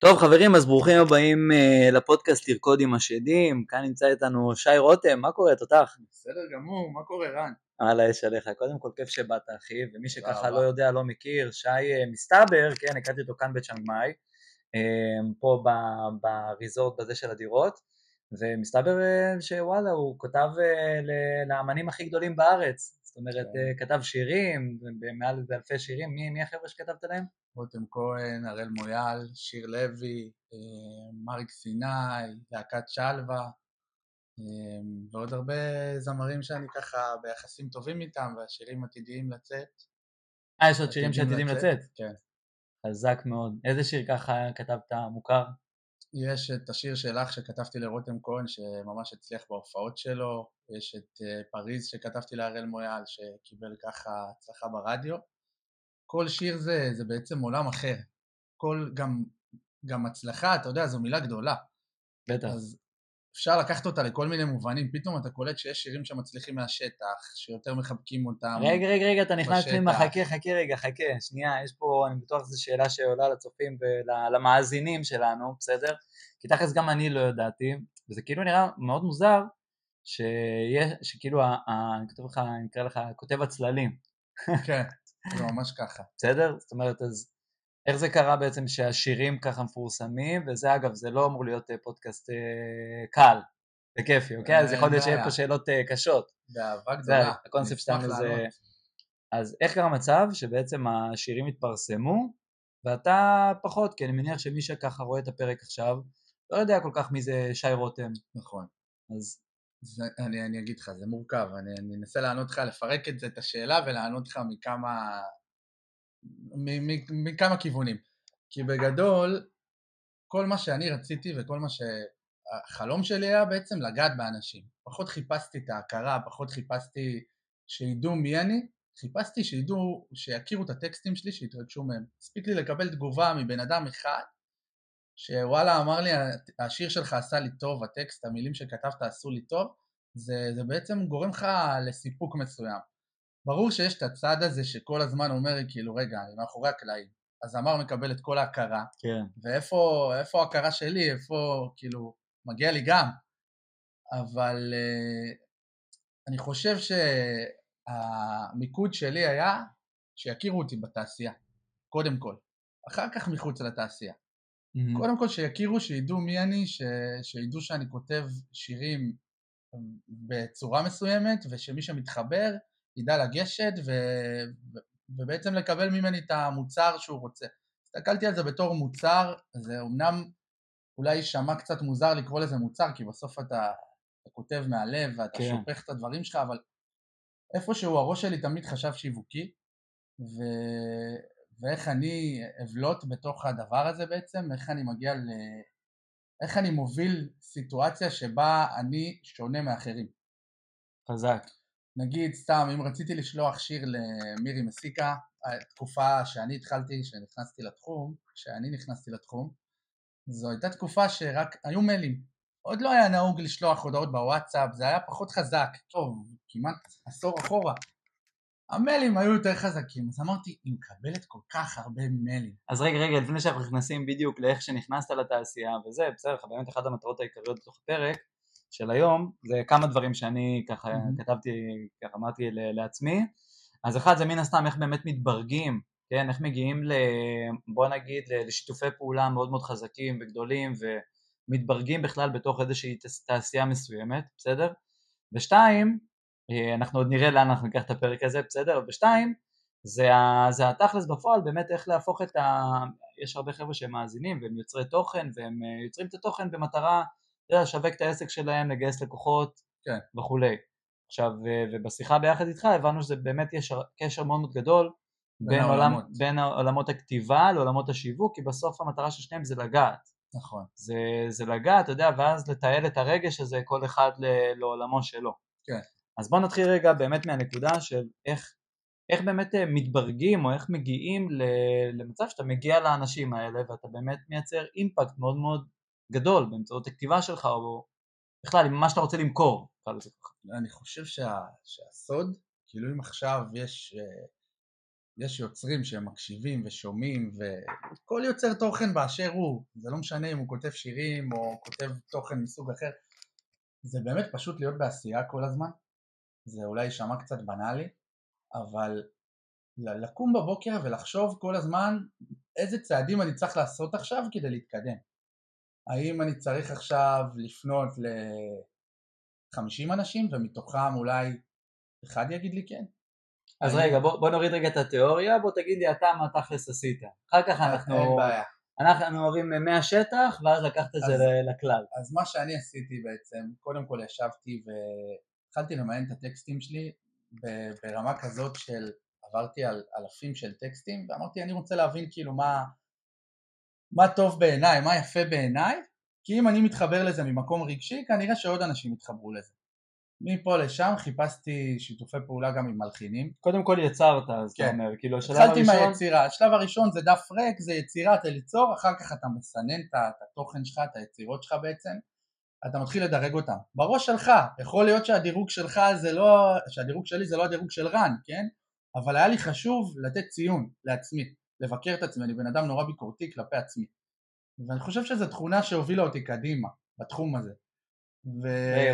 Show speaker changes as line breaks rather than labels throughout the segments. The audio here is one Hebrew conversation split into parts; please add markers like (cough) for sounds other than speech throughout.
טוב חברים, אז ברוכים הבאים uh, לפודקאסט לרקוד עם השדים, כאן נמצא איתנו שי רותם, מה קורה תותח?
בסדר גמור, מה קורה רן?
הלאה, יש עליך, קודם כל כיף שבאת אחי, ומי שככה לא יודע, לא מכיר, שי uh, מסתבר, כן, הכרתי אותו כאן בצ'אנג מאי, uh, פה בריזורט בזה של הדירות, ומסתבר uh, שוואלה, הוא כותב uh, לאמנים הכי גדולים בארץ, זאת אומרת, כן. כתב שירים, מעל איזה אלפי שירים, מי, מי החבר'ה שכתבת להם?
רותם כהן, הראל מויאל, שיר לוי, אה, מריק סיני, להקת שלווה, אה, ועוד הרבה זמרים שאני ככה ביחסים טובים איתם, והשירים עתידיים לצאת.
אה, יש עוד שירים שעתידים לצאת?
כן.
חזק מאוד. איזה שיר ככה כתבת מוכר?
יש את השיר שלך שכתבתי לרותם כהן שממש הצליח בהופעות שלו, יש את אה, פריז שכתבתי להראל מויאל שקיבל ככה הצלחה ברדיו. כל שיר זה, זה בעצם עולם אחר. כל, גם, גם הצלחה, אתה יודע, זו מילה גדולה.
בטח.
אז אפשר לקחת אותה לכל מיני מובנים, פתאום אתה קולט שיש שירים שמצליחים מהשטח, שיותר מחבקים אותם.
רגע, רגע, רגע, אתה נכנס פנימה, חכה, חכה רגע, חכה, שנייה, יש פה, אני בטוח שזו שאלה שעולה לצופים ולמאזינים שלנו, בסדר? כי תכלס גם אני לא ידעתי, וזה כאילו נראה מאוד מוזר, שיש, שכאילו, אני כותב לך, אני אקרא לך, כותב הצללים.
כן. זה ממש ככה.
בסדר? זאת אומרת, אז איך זה קרה בעצם שהשירים ככה מפורסמים, וזה אגב, זה לא אמור להיות אה, פודקאסט אה, קל וכיפי, אוקיי? אז יכול להיות שיהיה פה שאלות אה, קשות.
באהבה גדולה. זה
הקונספט שלנו זה... אז איך קרה מצב שבעצם השירים התפרסמו, ואתה פחות, כי אני מניח שמי שככה רואה את הפרק עכשיו, לא יודע כל כך מי זה שי רותם.
נכון. אז זה, אני, אני אגיד לך, זה מורכב, אני, אני אנסה לענות לך, לפרק את זה, את השאלה ולענות לך מכמה, מ, מ, מכמה כיוונים. כי בגדול, כל מה שאני רציתי וכל מה שהחלום שלי היה בעצם לגעת באנשים. פחות חיפשתי את ההכרה, פחות חיפשתי שידעו מי אני, חיפשתי שידעו, שיכירו את הטקסטים שלי, שיתרגשו מהם. הספיק לי לקבל תגובה מבן אדם אחד שוואלה אמר לי השיר שלך עשה לי טוב, הטקסט, המילים שכתבת עשו לי טוב, זה, זה בעצם גורם לך לסיפוק מסוים. ברור שיש את הצד הזה שכל הזמן אומר כאילו רגע, אני מאחורי הקלעים, הזמר מקבל את כל ההכרה,
כן.
ואיפה ההכרה שלי, איפה כאילו, מגיע לי גם, אבל uh, אני חושב שהמיקוד שלי היה שיכירו אותי בתעשייה, קודם כל, אחר כך מחוץ לתעשייה. Mm-hmm. קודם כל שיכירו, שידעו מי אני, ש... שידעו שאני כותב שירים בצורה מסוימת ושמי שמתחבר ידע לגשת ו... ובעצם לקבל ממני את המוצר שהוא רוצה. הסתכלתי על זה בתור מוצר, זה אמנם אולי יישמע קצת מוזר לקרוא לזה מוצר כי בסוף אתה, אתה כותב מהלב ואתה כן. שופך את הדברים שלך אבל איפשהו הראש שלי תמיד חשב שיווקי ו... ואיך אני אבלוט בתוך הדבר הזה בעצם, איך אני מגיע ל... איך אני מוביל סיטואציה שבה אני שונה מאחרים.
חזק.
נגיד סתם, אם רציתי לשלוח שיר למירי מסיקה, תקופה שאני התחלתי, שנכנסתי לתחום, כשאני נכנסתי לתחום, זו הייתה תקופה שרק היו מיילים. עוד לא היה נהוג לשלוח הודעות בוואטסאפ, זה היה פחות חזק, טוב, כמעט עשור אחורה. המיילים היו יותר חזקים, אז אמרתי, היא מקבלת כל כך הרבה מיילים.
אז רגע, רגע, לפני שאנחנו נכנסים בדיוק לאיך שנכנסת לתעשייה וזה, בסדר באמת אחת המטרות העיקריות בתוך הפרק של היום, זה כמה דברים שאני ככה mm-hmm. כתבתי, ככה אמרתי לעצמי, אז אחד זה מן הסתם איך באמת מתברגים, כן, איך מגיעים ל... בוא נגיד לשיתופי פעולה מאוד מאוד חזקים וגדולים ומתברגים בכלל בתוך איזושהי תעשייה מסוימת, בסדר? ושתיים, אנחנו עוד נראה לאן אנחנו ניקח את הפרק הזה, בסדר? ושתיים, זה, זה התכלס בפועל, באמת איך להפוך את ה... יש הרבה חבר'ה שהם מאזינים והם יוצרי תוכן והם אה, יוצרים את התוכן במטרה לשווק את העסק שלהם, לגייס לקוחות
כן.
וכולי. עכשיו, ובשיחה ביחד איתך הבנו שזה באמת יש קשר מאוד מאוד גדול בין, בין, עולם, בין עולמות הכתיבה לעולמות השיווק, כי בסוף המטרה של שניהם זה לגעת.
נכון.
זה, זה לגעת, אתה יודע, ואז לתעל את הרגש הזה כל אחד לעולמו שלו.
כן.
אז בואו נתחיל רגע באמת מהנקודה של איך, איך באמת אה, מתברגים או איך מגיעים למצב שאתה מגיע לאנשים האלה ואתה באמת מייצר אימפקט מאוד מאוד גדול באמצעות הכתיבה שלך או בכלל מה שאתה רוצה למכור.
אני חושב שה, שהסוד, כאילו אם עכשיו יש, אה, יש יוצרים שהם מקשיבים ושומעים וכל יוצר תוכן באשר הוא, זה לא משנה אם הוא כותב שירים או כותב תוכן מסוג אחר, זה באמת פשוט להיות בעשייה כל הזמן, זה אולי יישמע קצת בנאלי, אבל לקום בבוקר ולחשוב כל הזמן איזה צעדים אני צריך לעשות עכשיו כדי להתקדם. האם אני צריך עכשיו לפנות ל-50 אנשים ומתוכם אולי אחד יגיד לי כן?
אז אני... רגע, בוא, בוא נוריד רגע את התיאוריה, בוא תגיד לי אתה מה תכלס עשית. אחר כך אנחנו... אין בעיה. אנחנו אוהבים מהשטח ואז לקחת את זה לכלל.
אז מה שאני עשיתי בעצם, קודם כל ישבתי והתחלתי למיין את הטקסטים שלי ברמה כזאת של עברתי על אלפים של טקסטים ואמרתי אני רוצה להבין כאילו מה, מה טוב בעיניי, מה יפה בעיניי כי אם אני מתחבר לזה ממקום רגשי כנראה שעוד אנשים יתחברו לזה מפה לשם חיפשתי שיתופי פעולה גם עם מלחינים.
קודם כל יצרת, אז כן. אתה אומר, כאילו
השלב הראשון... התחלתי מהיצירה, השלב הראשון זה דף ריק, זה יצירה, אתה ליצור, אחר כך אתה מסנן את התוכן שלך, את היצירות שלך בעצם, אתה מתחיל לדרג אותם. בראש שלך, יכול להיות שהדירוג שלך זה לא, שהדירוג שלי זה לא הדירוג של רן, כן? אבל היה לי חשוב לתת ציון לעצמי, לבקר את עצמי, אני בן אדם נורא ביקורתי כלפי עצמי. ואני חושב שזו תכונה שהובילה אותי קדימה, בתחום הזה.
ו...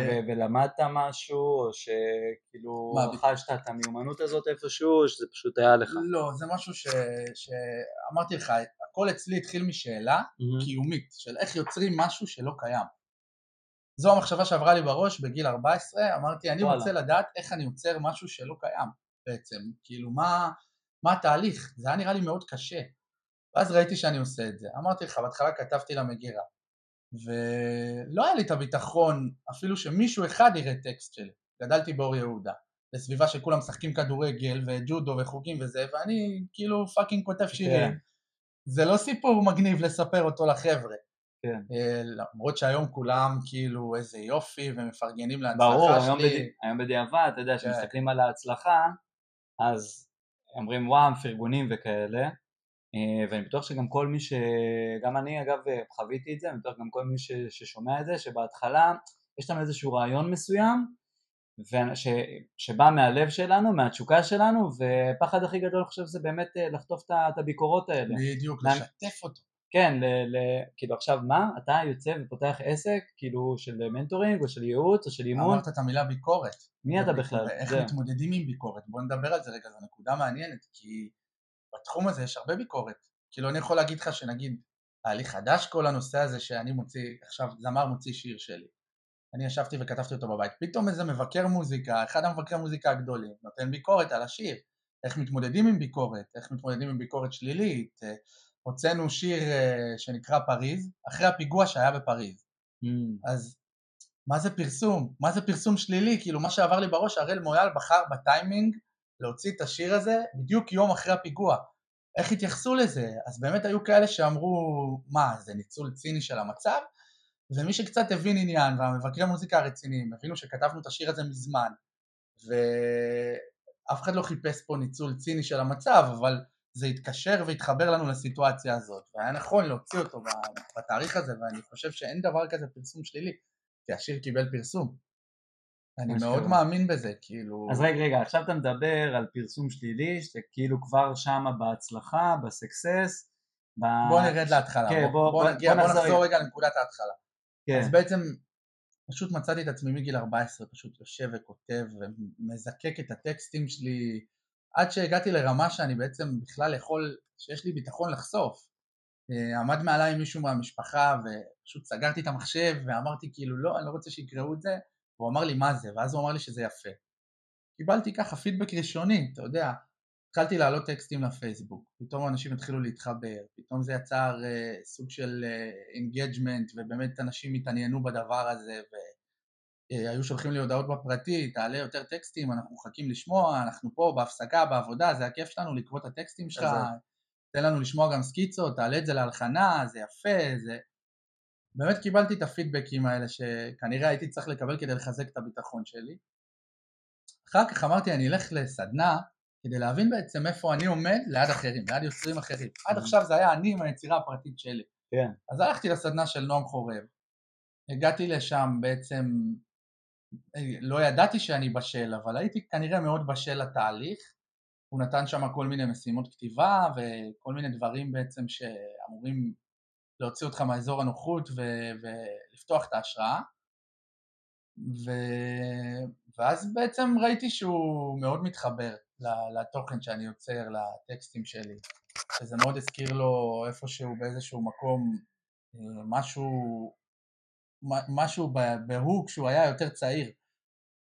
ו- ולמדת משהו, או שכאילו רכשת את המיומנות הזאת איפשהו, או שזה פשוט היה לך?
לא, זה משהו ש... שאמרתי לך, הכל אצלי התחיל משאלה mm-hmm. קיומית, של איך יוצרים משהו שלא קיים. זו המחשבה שעברה לי בראש בגיל 14, אמרתי אני וואלה. רוצה לדעת איך אני יוצר משהו שלא קיים בעצם, כאילו מה, מה התהליך, זה היה נראה לי מאוד קשה. ואז ראיתי שאני עושה את זה, אמרתי לך, בהתחלה כתבתי למגירה, ולא היה לי את הביטחון אפילו שמישהו אחד יראה טקסט שלי. גדלתי באור יהודה, בסביבה שכולם משחקים כדורגל וג'ודו וחוגים וזה, ואני כאילו fucking כותב כן. שירים. זה לא סיפור מגניב לספר אותו לחבר'ה. כן. אה, למרות שהיום כולם כאילו איזה יופי ומפרגנים להצלחה
ברור, שלי. ברור. היום בדיעבד, אתה יודע, כן. כשמסתכלים על ההצלחה, אז אומרים וואו, פרגונים וכאלה, אה, ואני בטוח שגם כל מי ש... גם אני אגב חוויתי את זה, אני בטוח גם כל מי ש... ששומע את זה, שבהתחלה יש לנו איזשהו רעיון מסוים וש... שבא מהלב שלנו, מהתשוקה שלנו, ופחד הכי גדול אני חושב זה באמת אה, לחטוף את הביקורות האלה.
בדיוק. לשתף אותו.
כן, ל, ל, כאילו עכשיו מה, אתה יוצא ופותח עסק כאילו של מנטורינג או של ייעוץ או של אימון?
אמרת את המילה ביקורת.
מי אתה בכלל?
איך זה. מתמודדים עם ביקורת, בוא נדבר על זה רגע, זו נקודה מעניינת, כי בתחום הזה יש הרבה ביקורת. כאילו אני יכול להגיד לך שנגיד, לי חדש כל הנושא הזה שאני מוציא, עכשיו זמר מוציא שיר שלי. אני ישבתי וכתבתי אותו בבית, פתאום איזה מבקר מוזיקה, אחד המבקרי מוזיקה הגדולים, נותן ביקורת על השיר, איך מתמודדים עם ביקורת, איך מתמודדים עם ביקורת שלילית, הוצאנו שיר אה, שנקרא פריז, אחרי הפיגוע שהיה בפריז. Mm. אז מה זה פרסום? מה זה פרסום שלילי? כאילו מה שעבר לי בראש, הראל מויאל בחר בטיימינג להוציא את השיר הזה בדיוק יום אחרי הפיגוע. איך התייחסו לזה? אז באמת היו כאלה שאמרו, מה, זה ניצול ציני של המצב? ומי שקצת הבין עניין, והמבקרי מוזיקה הרציניים, הבינו שכתבנו את השיר הזה מזמן, ואף אחד לא חיפש פה ניצול ציני של המצב, אבל זה התקשר והתחבר לנו לסיטואציה הזאת, והיה נכון להוציא אותו בתאריך הזה, ואני חושב שאין דבר כזה פרסום שלילי, כי השיר קיבל פרסום. אני מאוד קרה. מאמין בזה, כאילו...
אז רגע, רגע, עכשיו אתה מדבר על פרסום שלילי, שכאילו כבר שמה בהצלחה, בסקסס,
ב... בוא נרד להתחלה, כן, בוא, בוא, בוא, נגיע, בוא, בוא נחזור רגע לנקודת ההתחלה. כן. אז בעצם פשוט מצאתי את עצמי מגיל 14, פשוט יושב וכותב ומזקק את הטקסטים שלי, עד שהגעתי לרמה שאני בעצם בכלל יכול, שיש לי ביטחון לחשוף. אה, עמד מעליי מישהו מהמשפחה ופשוט סגרתי את המחשב ואמרתי כאילו לא, אני לא רוצה שיקראו את זה. והוא אמר לי מה זה, ואז הוא אמר לי שזה יפה. קיבלתי ככה פידבק ראשוני, אתה יודע, התחלתי להעלות טקסטים לפייסבוק, פתאום אנשים התחילו להתחבר, פתאום זה יצר אה, סוג של engagement אה, ובאמת אנשים התעניינו בדבר הזה והיו אה, שולחים לי הודעות בפרטי, תעלה יותר טקסטים, אנחנו מחכים לשמוע, אנחנו פה בהפסקה, בעבודה, זה הכיף שלנו לקרוא את הטקסטים שלך, תן לנו לשמוע גם סקיצות, תעלה את זה להלחנה, זה יפה, זה... באמת קיבלתי את הפידבקים האלה שכנראה הייתי צריך לקבל כדי לחזק את הביטחון שלי. אחר כך אמרתי אני אלך לסדנה כדי להבין בעצם איפה אני עומד ליד אחרים, ליד יוצרים אחרים. עד עכשיו זה היה אני עם היצירה הפרטית שלי. כן. אז הלכתי לסדנה של נועם חורב, הגעתי לשם בעצם, לא ידעתי שאני בשל, אבל הייתי כנראה מאוד בשל לתהליך. הוא נתן שם כל מיני משימות כתיבה וכל מיני דברים בעצם שאמורים להוציא אותך מאזור הנוחות ו- ולפתוח את ההשראה. ו... ואז בעצם ראיתי שהוא מאוד מתחבר לתוכן שאני יוצר, לטקסטים שלי, שזה מאוד הזכיר לו איפשהו באיזשהו מקום אה, משהו, משהו בהוא כשהוא היה יותר צעיר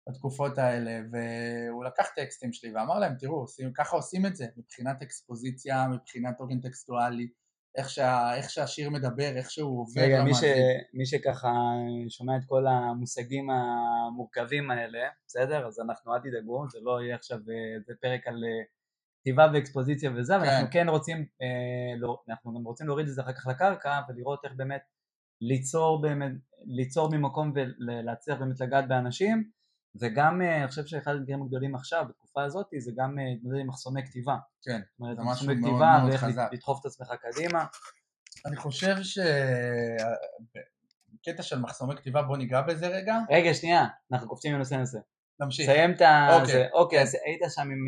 בתקופות האלה, והוא לקח טקסטים שלי ואמר להם, תראו, עושים, ככה עושים את זה, מבחינת אקספוזיציה, מבחינת עוגן טקסטואלי, איך, שה, איך שהשיר מדבר, איך שהוא עובד
רגע, מי, ש, מי שככה שומע את כל המושגים המורכבים האלה, בסדר? אז אנחנו, אל תדאגו, זה לא יהיה עכשיו, אה, זה פרק על אה, כתיבה ואקספוזיציה וזה, אבל כן. אנחנו כן רוצים, אה, לא, אנחנו גם רוצים להוריד את זה אחר כך לקרקע ולראות איך באמת ליצור באמת, ליצור ממקום ולהצליח באמת לגעת באנשים, וגם אני חושב שאחד הדברים הגדולים עכשיו, בתקופה הזאת, זה גם להתמודד עם מחסומי כתיבה.
כן,
זה משהו מאוד מאוד חזק. ואיך לדחוף את עצמך קדימה.
אני חושב שקטע של מחסומי כתיבה, בוא ניגע בזה רגע.
רגע, שנייה, אנחנו קופצים מנושא לנושא.
נמשיך.
סיים את ה... אוקיי, אוקיי אז היית שם עם,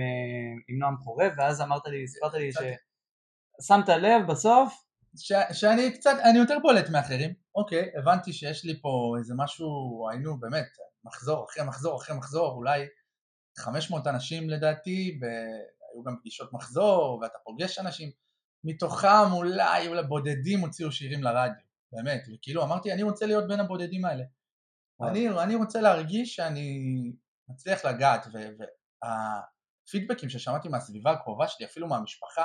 עם נועם חורב, ואז אמרת לי, סיפרת לי ששמת לב בסוף.
ש, שאני קצת, אני יותר בולט מאחרים, אוקיי, הבנתי שיש לי פה איזה משהו, היינו באמת, מחזור אחרי מחזור אחרי מחזור, אולי 500 אנשים לדעתי, והיו גם פגישות מחזור, ואתה פוגש אנשים, מתוכם אולי, אולי בודדים הוציאו שירים לרדיו, באמת, וכאילו אמרתי, אני רוצה להיות בין הבודדים האלה. אני, אני רוצה להרגיש שאני מצליח לגעת, והפידבקים ששמעתי מהסביבה הקרובה שלי, אפילו מהמשפחה,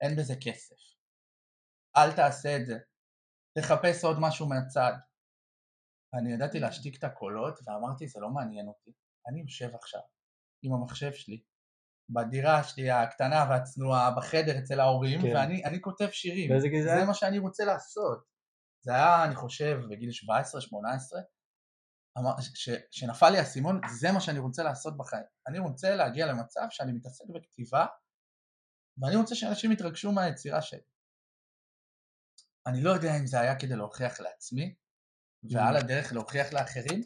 אין בזה כסף. אל תעשה את זה, תחפש עוד משהו מהצד. אני ידעתי להשתיק את הקולות ואמרתי זה לא מעניין אותי, אני יושב עכשיו עם המחשב שלי בדירה שלי הקטנה והצנועה בחדר אצל ההורים כן. ואני כותב שירים,
באיזה גיל זה
מה שאני רוצה לעשות. זה היה אני חושב בגיל 17-18 שנפל לי האסימון זה מה שאני רוצה לעשות בחיים. אני רוצה להגיע למצב שאני מתעסק בכתיבה ואני רוצה שאנשים יתרגשו מהיצירה שלי. אני לא יודע אם זה היה כדי להוכיח לעצמי ועל. הדרך להוכיח לאחרים,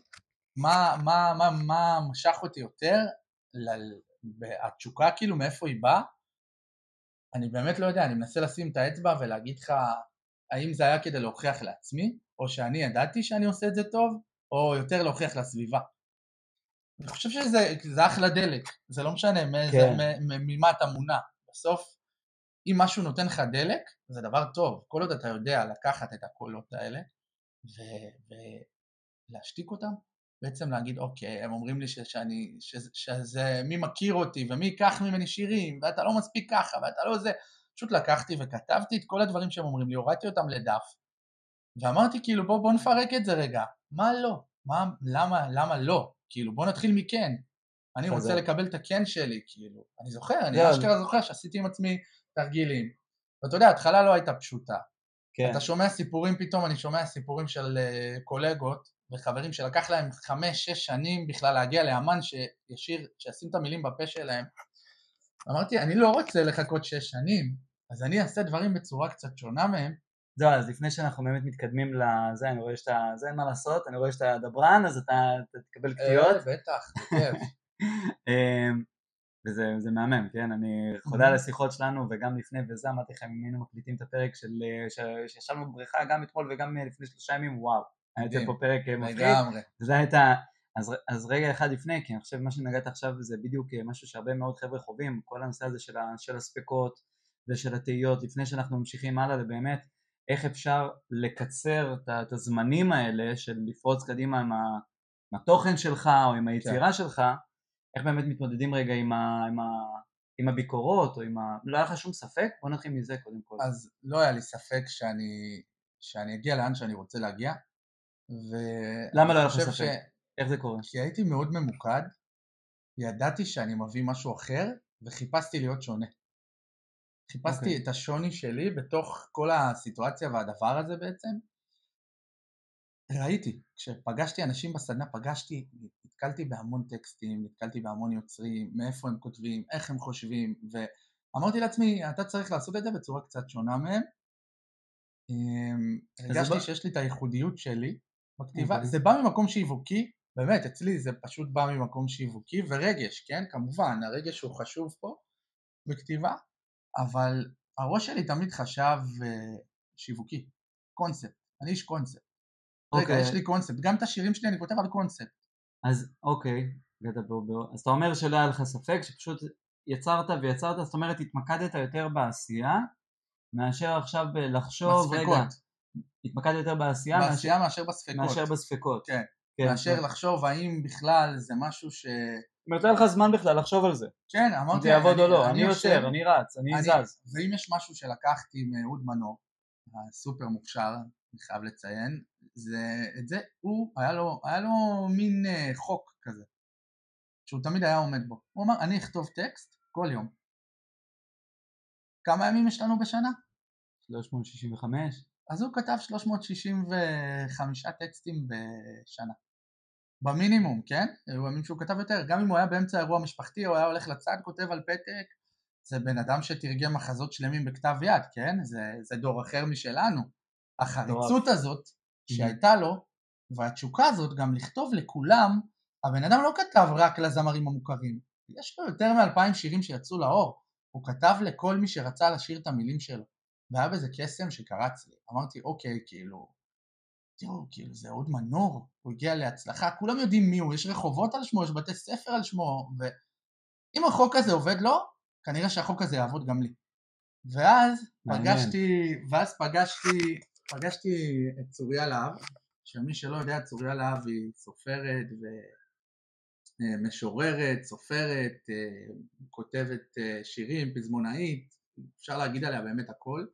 מה, מה, מה, מה משך אותי יותר, התשוקה כאילו מאיפה היא באה, אני באמת לא יודע, אני מנסה לשים את האצבע ולהגיד לך האם זה היה כדי להוכיח לעצמי, או שאני ידעתי שאני עושה את זה טוב, או יותר להוכיח לסביבה. אני חושב שזה אחלה דלק, זה לא משנה כן. ממה אתה מונע. בסוף, אם משהו נותן לך דלק, זה דבר טוב. כל עוד אתה יודע לקחת את הקולות האלה ולהשתיק אותם, בעצם להגיד אוקיי, הם אומרים לי ש- שאני, ש- שזה מי מכיר אותי ומי ייקח ממני שירים ואתה לא מספיק ככה ואתה לא זה, פשוט לקחתי וכתבתי את כל הדברים שהם אומרים לי, הורדתי אותם לדף ואמרתי כאילו בוא, בוא נפרק את זה רגע, מה לא? מה, למה, למה לא? כאילו בוא נתחיל מכן, אני רוצה לקבל את הכן שלי, כאילו, אני זוכר, אני אשכרה זוכר שעשיתי עם עצמי תרגילים, ואתה יודע, ההתחלה לא הייתה פשוטה, כן. אתה שומע סיפורים פתאום, אני שומע סיפורים של uh, קולגות וחברים שלקח להם חמש-שש שנים בכלל להגיע לאמן שישיר, שישים את המילים בפה שלהם. אמרתי, אני לא רוצה לחכות שש שנים, אז אני אעשה דברים בצורה קצת שונה מהם.
זהו, אז לפני שאנחנו באמת מתקדמים לזה, אני רואה שאתה, זה אין מה לעשות, אני רואה שאתה דברן, אז אתה, אתה תקבל קטיעות.
אה, בטח, בכיף. (laughs)
וזה מהמם, כן? אני חולה על השיחות שלנו וגם לפני וזה אמרתי לכם אם היינו מקליטים את הפרק של שישבנו בבריכה גם אתמול וגם לפני שלושה ימים וואו. היה יוצא פה פרק אה, מפחיד. וזה הייתה אז, אז רגע אחד לפני כי אני חושב מה שנגעת עכשיו זה בדיוק אה, משהו שהרבה מאוד חבר'ה חווים כל הנושא הזה של, של הספקות ושל התהיות לפני שאנחנו ממשיכים הלאה ובאמת איך אפשר לקצר את הזמנים האלה של לפרוץ קדימה עם התוכן שלך או עם היצירה כן. שלך איך באמת מתמודדים רגע עם, ה, עם, ה, עם הביקורות או עם ה... לא היה לך שום ספק? בוא נתחיל מזה קודם כל.
אז לא היה לי ספק שאני, שאני אגיע לאן שאני רוצה להגיע. ו...
למה לא היה לך ספק? ש... איך זה קורה?
כי הייתי מאוד ממוקד, ידעתי שאני מביא משהו אחר וחיפשתי להיות שונה. חיפשתי okay. אוקיי. את השוני שלי בתוך כל הסיטואציה והדבר הזה בעצם. ראיתי, כשפגשתי אנשים בסדנה, פגשתי נתקלתי בהמון טקסטים, נתקלתי בהמון יוצרים, מאיפה הם כותבים, איך הם חושבים, ואמרתי לעצמי, אתה צריך לעשות את זה בצורה קצת שונה מהם. אמ, הרגשתי שיש לי את הייחודיות שלי בכתיבה, אוקיי. זה בא ממקום שיווקי, באמת, אצלי זה פשוט בא ממקום שיווקי, ורגש, כן, כמובן, הרגש הוא חשוב פה, בכתיבה, אבל הראש שלי תמיד חשב uh, שיווקי, קונספט, אני איש קונספט. רגע, אוקיי. יש לי קונספט, גם את השירים שלי אני כותב על קונספט.
אז אוקיי, אז אתה אומר שלא היה לך ספק, שפשוט יצרת ויצרת, זאת אומרת התמקדת יותר בעשייה, מאשר עכשיו לחשוב, בספקות. רגע, התמקדת יותר בעשייה,
בעשייה מאשר, מאשר בספקות.
מאשר בספקות.
כן. כן, מאשר כן. לחשוב האם בכלל זה משהו ש...
אם יותר לך זמן בכלל לחשוב על זה.
כן, אמרתי...
זה יעבוד או לא, אני יוצר, אני רץ, אני זז.
ואם יש משהו שלקחתי מאהוד מנור, הסופר מוכשר, אני חייב לציין, זה, את זה, הוא, היה לו, היה לו מין uh, חוק כזה, שהוא תמיד היה עומד בו. הוא אמר, אני אכתוב טקסט כל יום. כמה ימים יש לנו בשנה?
365.
אז הוא כתב 365 טקסטים בשנה. במינימום, כן? הוא האמין שהוא כתב יותר. גם אם הוא היה באמצע אירוע משפחתי, הוא היה הולך לצד, כותב על פתק, זה בן אדם שתרגם מחזות שלמים בכתב יד, כן? זה, זה דור אחר משלנו. החריצות הזאת שהייתה לו, והתשוקה הזאת גם לכתוב לכולם, הבן אדם לא כתב רק לזמרים המוכרים, יש לו יותר מאלפיים שירים שיצאו לאור, הוא כתב לכל מי שרצה לשיר את המילים שלו, והיה בזה קסם שקרץ לי, אמרתי אוקיי, כאילו, תראו, כאילו זה אהוד מנור, הוא הגיע להצלחה, כולם יודעים מי הוא, יש רחובות על שמו, יש בתי ספר על שמו, ואם החוק הזה עובד לו, כנראה שהחוק הזה יעבוד גם לי. ואז מעניין. פגשתי, ואז פגשתי, פגשתי את צוריה להב, שמי שלא יודע, צוריה להב היא סופרת ומשוררת, סופרת, כותבת שירים, פזמונאית, אפשר להגיד עליה באמת הכל.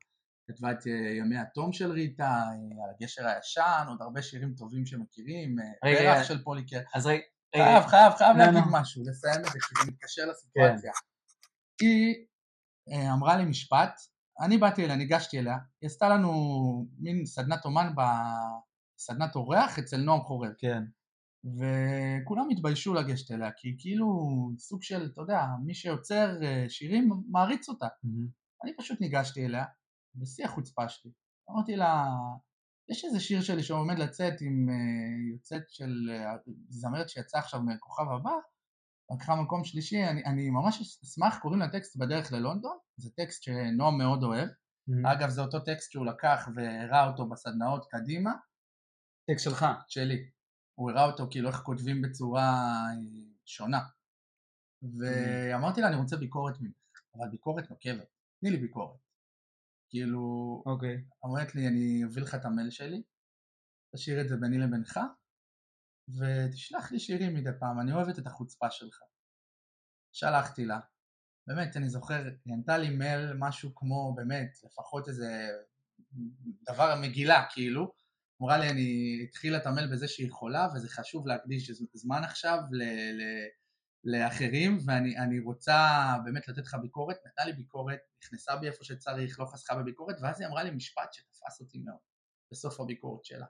כתבה את ימי התום של ריטה, על הגשר הישן, עוד הרבה שירים טובים שמכירים, פרח של פוליקר. אז רגע, חייב, חייב, חייב לא, להגיד לא. משהו, לסיים את זה, כי זה מתקשר לסיטואציה. כן. היא אה, אמרה לי משפט, אני באתי אליה, ניגשתי אליה, היא עשתה לנו מין סדנת אומן, סדנת אורח אצל נועם חורב.
כן.
וכולם התביישו לגשת אליה, כי כאילו סוג של, אתה יודע, מי שיוצר אה, שירים מעריץ אותה. Mm-hmm. אני פשוט ניגשתי אליה, בשיא החוצפה שלי. אמרתי לה, יש איזה שיר שלי שעומד לצאת עם uh, יוצאת של uh, זמרת שיצאה עכשיו מכוכב הבא, לקחה מקום שלישי, אני, אני ממש אשמח, קוראים לטקסט בדרך ללונדון, זה טקסט שנועם מאוד אוהב, mm-hmm. אגב זה אותו טקסט שהוא לקח והראה אותו בסדנאות קדימה.
טקסט שלך.
שלי. הוא הראה אותו כאילו איך כותבים בצורה אה, שונה. ואמרתי לה אני רוצה ביקורת ממך, אבל ביקורת נוקבת, תני לי ביקורת. כאילו,
אוקיי.
Okay. אמרת לי אני אביא לך את המייל שלי, תשאיר את זה ביני לבינך, ותשלח לי שירים מדי פעם, אני אוהבת את החוצפה שלך. שלחתי לה, באמת, אני זוכר, היא ענתה לי מייל משהו כמו, באמת, לפחות איזה דבר מגילה, כאילו, אמרה לי, אני התחילה את המייל בזה שהיא חולה, וזה חשוב להקדיש זמן עכשיו ל... ל לאחרים ואני רוצה באמת לתת לך ביקורת, נתנה לי ביקורת, נכנסה בי איפה שצריך, לא חסכה בביקורת ואז היא אמרה לי משפט שתפס אותי מאוד בסוף הביקורת שלה.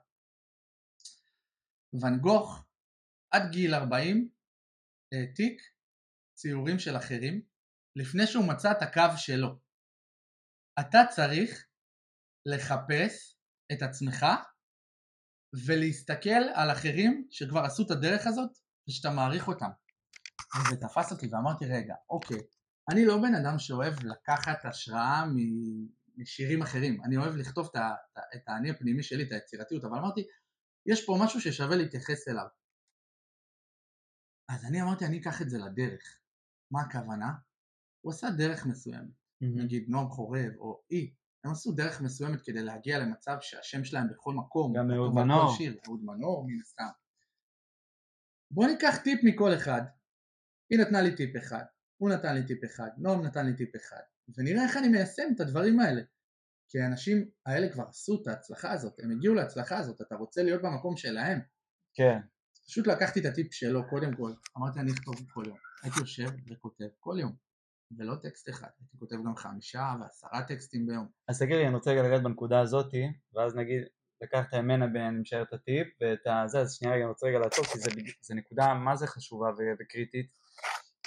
ואן גוך עד גיל 40 העתיק ציורים של אחרים לפני שהוא מצא את הקו שלו. אתה צריך לחפש את עצמך ולהסתכל על אחרים שכבר עשו את הדרך הזאת ושאתה מעריך אותם. וזה תפס אותי ואמרתי רגע, אוקיי, אני לא בן אדם שאוהב לקחת השראה משירים אחרים, אני אוהב לכתוב את, האני הפנימי שלי, את היצירתיות, אבל אמרתי, יש פה משהו ששווה להתייחס אליו. אז אני אמרתי, אני אקח את זה לדרך. מה הכוונה? הוא עשה דרך מסוימת, mm-hmm. נגיד נועם חורב או אי, הם עשו דרך מסוימת כדי להגיע למצב שהשם שלהם בכל מקום,
גם אהוד מנור,
אהוד מנור מן הסתם. בוא ניקח טיפ מכל אחד, היא נתנה לי טיפ אחד, הוא נתן לי טיפ אחד, נועם נתן לי טיפ אחד, ונראה איך אני מיישם את הדברים האלה. כי האנשים האלה כבר עשו את ההצלחה הזאת, הם הגיעו להצלחה הזאת, אתה רוצה להיות במקום שלהם.
כן.
פשוט לקחתי את הטיפ שלו קודם כל, אמרתי אני אכתוב כל יום, הייתי יושב וכותב כל יום, ולא טקסט אחד, הייתי כותב גם חמישה ועשרה טקסטים ביום.
אז תגיד לי, אני רוצה רגע לגעת בנקודה הזאתי, ואז נגיד, לקחת ממנה ואני משאר את הטיפ ואת הזה, אז שנייה רגע אני רוצה רגע לעצור, כי זו נקודה מה זה חשובה וקריטית,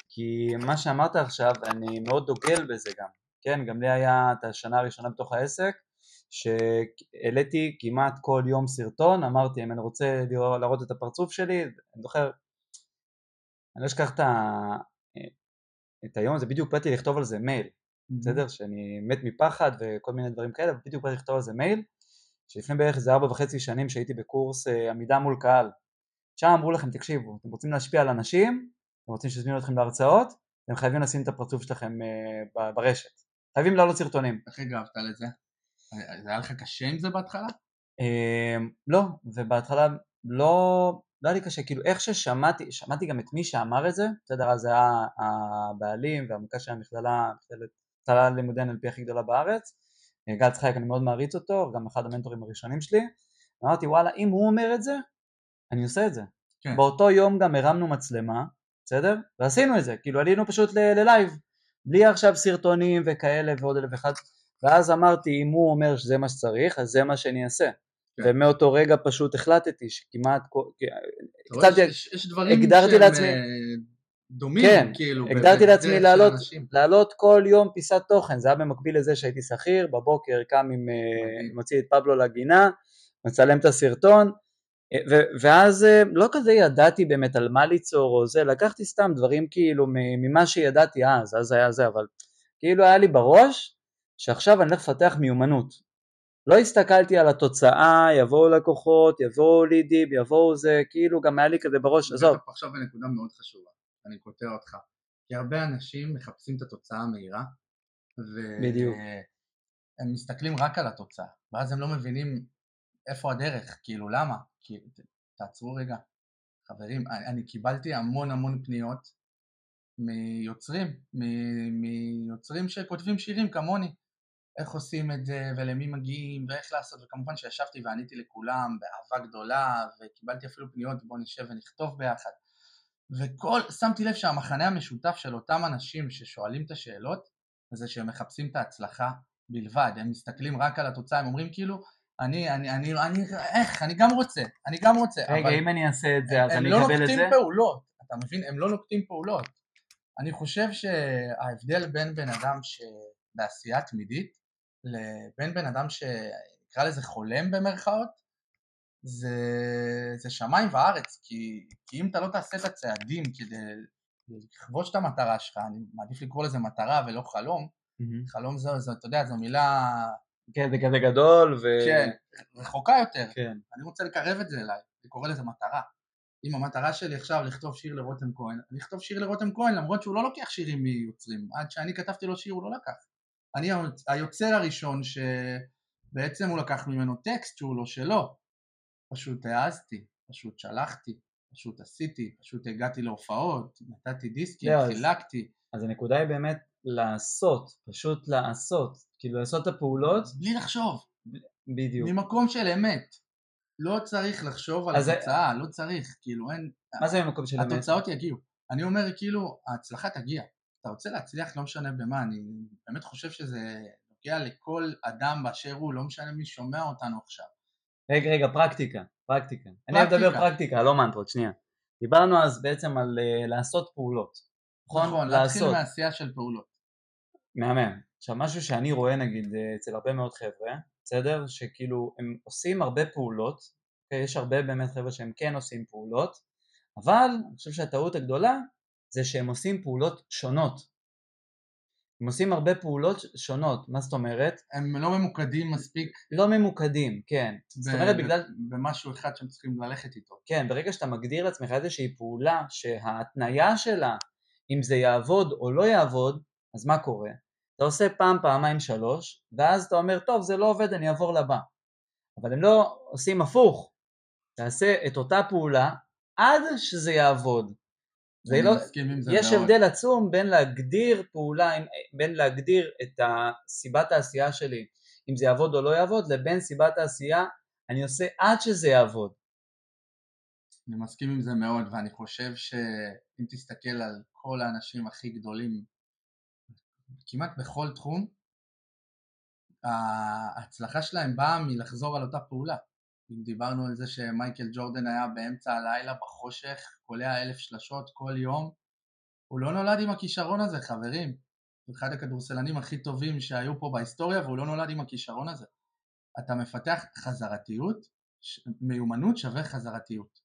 כי מה שאמרת עכשיו, אני מאוד דוגל בזה גם, כן, גם לי היה את השנה הראשונה בתוך העסק, שהעליתי כמעט כל יום סרטון, אמרתי אם אני רוצה להראות את הפרצוף שלי, אני זוכר, אני לא אשכח את, את היום הזה, בדיוק באתי לכתוב על זה מייל, בסדר? שאני מת מפחד וכל מיני דברים כאלה, ובדיוק באתי לכתוב על זה מייל, שלפני בערך איזה ארבע וחצי שנים שהייתי בקורס אה, עמידה מול קהל, שם אמרו לכם תקשיבו, אתם רוצים להשפיע על אנשים, אתם רוצים שיזמינו אתכם להרצאות, אתם חייבים לשים את הפרצוף שלכם אה, ברשת, חייבים לעלות סרטונים.
איך הגבת לזה? זה היה לך קשה עם זה בהתחלה?
אמ, לא, ובהתחלה לא, לא היה לי קשה, כאילו איך ששמעתי, שמעתי גם את מי שאמר את זה, בסדר, אז זה היה הבעלים והמוקש של המכללה, מכללה לימודי NLP הכי גדולה בארץ, אה, גל צחייק אני מאוד מעריץ אותו, גם אחד המנטורים הראשונים שלי, אמרתי וואלה אם הוא אומר את זה, אני עושה את זה. כן. באותו יום גם הרמנו מצלמה, בסדר? ועשינו את זה, כאילו עלינו פשוט ללייב, בלי עכשיו סרטונים וכאלה ועוד אלף אחד, ואז אמרתי אם הוא אומר שזה מה שצריך אז זה מה שאני אעשה. כן. ומאותו רגע פשוט החלטתי שכמעט,
קצת, יש, יש דברים הגדרתי לעצמי, אה, דומים,
כן, כאילו, הגדרתי לעצמי לעלות, לעלות כל יום פיסת תוכן, זה היה במקביל לזה שהייתי שכיר, בבוקר קם עם, אה, מוציא את פבלו לגינה, מצלם את הסרטון, ואז לא כזה ידעתי באמת על מה ליצור או זה, לקחתי סתם דברים כאילו ממה שידעתי אז, אז היה זה, אבל כאילו היה לי בראש שעכשיו אני הולך לפתח מיומנות, לא הסתכלתי על התוצאה, יבואו לקוחות, יבואו לידים, יבואו זה, כאילו גם היה לי כזה בראש, עזוב.
עכשיו בנקודה מאוד חשובה, אני קוטע אותך, כי הרבה אנשים מחפשים את התוצאה המהירה, והם מסתכלים רק על התוצאה, ואז הם לא מבינים איפה הדרך, כאילו למה, כי תעצרו רגע, חברים, אני קיבלתי המון המון פניות מיוצרים, מיוצרים שכותבים שירים כמוני, איך עושים את זה ולמי מגיעים ואיך לעשות וכמובן שישבתי ועניתי לכולם באהבה גדולה וקיבלתי אפילו פניות בוא נשב ונכתוב ביחד. וכל, שמתי לב שהמחנה המשותף של אותם אנשים ששואלים את השאלות זה שהם מחפשים את ההצלחה בלבד, הם מסתכלים רק על התוצאה, הם אומרים כאילו אני, אני, אני, אני, איך, אני גם רוצה, אני גם רוצה.
רגע, אם אני אעשה את זה, אז אני
לא
אקבל את זה? הם
לא נוקטים פעולות, אתה מבין? הם לא נוקטים פעולות. אני חושב שההבדל בין בן אדם שבעשייה תמידית לבין בן אדם שנקרא לזה חולם במרכאות, זה, זה שמיים וארץ, כי, כי אם אתה לא תעשה את הצעדים כדי לכבוש את המטרה שלך, אני מעדיף לקרוא לזה מטרה ולא חלום, mm-hmm. חלום זה, זה, אתה יודע, זו מילה...
כן, זה כזה גדול ו...
כן, רחוקה יותר. כן. אני רוצה לקרב את זה אליי, אני קורא לזה מטרה. אם המטרה שלי עכשיו לכתוב שיר לרותם כהן, אני אכתוב שיר לרותם כהן למרות שהוא לא לוקח שירים מיוצרים, עד שאני כתבתי לו שיר הוא לא לקח. אני היוצר הראשון שבעצם הוא לקח ממנו טקסט שהוא לא שלו, פשוט העזתי, פשוט שלחתי, פשוט עשיתי, פשוט הגעתי להופעות, נתתי דיסקים, yeah, חילקתי.
אז הנקודה היא באמת לעשות, פשוט לעשות, כאילו לעשות את הפעולות.
בלי לחשוב.
בדיוק.
ממקום של אמת. לא צריך לחשוב על התוצאה, זה... לא צריך, כאילו אין...
מה זה ממקום של
אמת? התוצאות יגיעו. אני אומר כאילו, ההצלחה תגיע. אתה רוצה להצליח לא משנה במה, אני באמת חושב שזה נוגע לכל אדם באשר הוא, לא משנה מי שומע אותנו עכשיו.
רגע, רגע, פרקטיקה, פרקטיקה. פרקטיקה. אני מדבר פרקטיקה, לא מנטרות, שנייה. דיברנו אז בעצם על uh, לעשות פעולות.
נכון, נכון להתחיל מעשייה של פעולות.
מהמם. עכשיו משהו שאני רואה נגיד אה, אצל הרבה מאוד חבר'ה, בסדר? שכאילו הם עושים הרבה פעולות, okay, יש הרבה באמת חבר'ה שהם כן עושים פעולות, אבל אני חושב שהטעות הגדולה זה שהם עושים פעולות שונות. הם עושים הרבה פעולות שונות, מה זאת אומרת?
הם לא ממוקדים מספיק.
לא ממוקדים, כן. ב- זאת אומרת בגלל...
במשהו אחד שהם צריכים ללכת איתו.
כן, ברגע שאתה מגדיר לעצמך איזושהי פעולה שההתניה שלה, אם זה יעבוד או לא יעבוד, אז מה קורה? אתה עושה פעם, פעמיים, שלוש, ואז אתה אומר, טוב, זה לא עובד, אני אעבור לבא. אבל הם לא עושים הפוך. תעשה את אותה פעולה עד שזה יעבוד. זה לא, זה יש מאוד. הבדל עצום בין להגדיר פעולה, בין להגדיר את סיבת העשייה שלי, אם זה יעבוד או לא יעבוד, לבין סיבת העשייה, אני עושה עד שזה יעבוד.
אני מסכים עם זה מאוד, ואני חושב שאם תסתכל על כל האנשים הכי גדולים, כמעט בכל תחום, ההצלחה שלהם באה מלחזור על אותה פעולה. אם דיברנו על זה שמייקל ג'ורדן היה באמצע הלילה בחושך, קולע אלף שלשות כל יום, הוא לא נולד עם הכישרון הזה חברים, אחד הכדורסלנים הכי טובים שהיו פה בהיסטוריה והוא לא נולד עם הכישרון הזה. אתה מפתח חזרתיות, מיומנות שווה חזרתיות.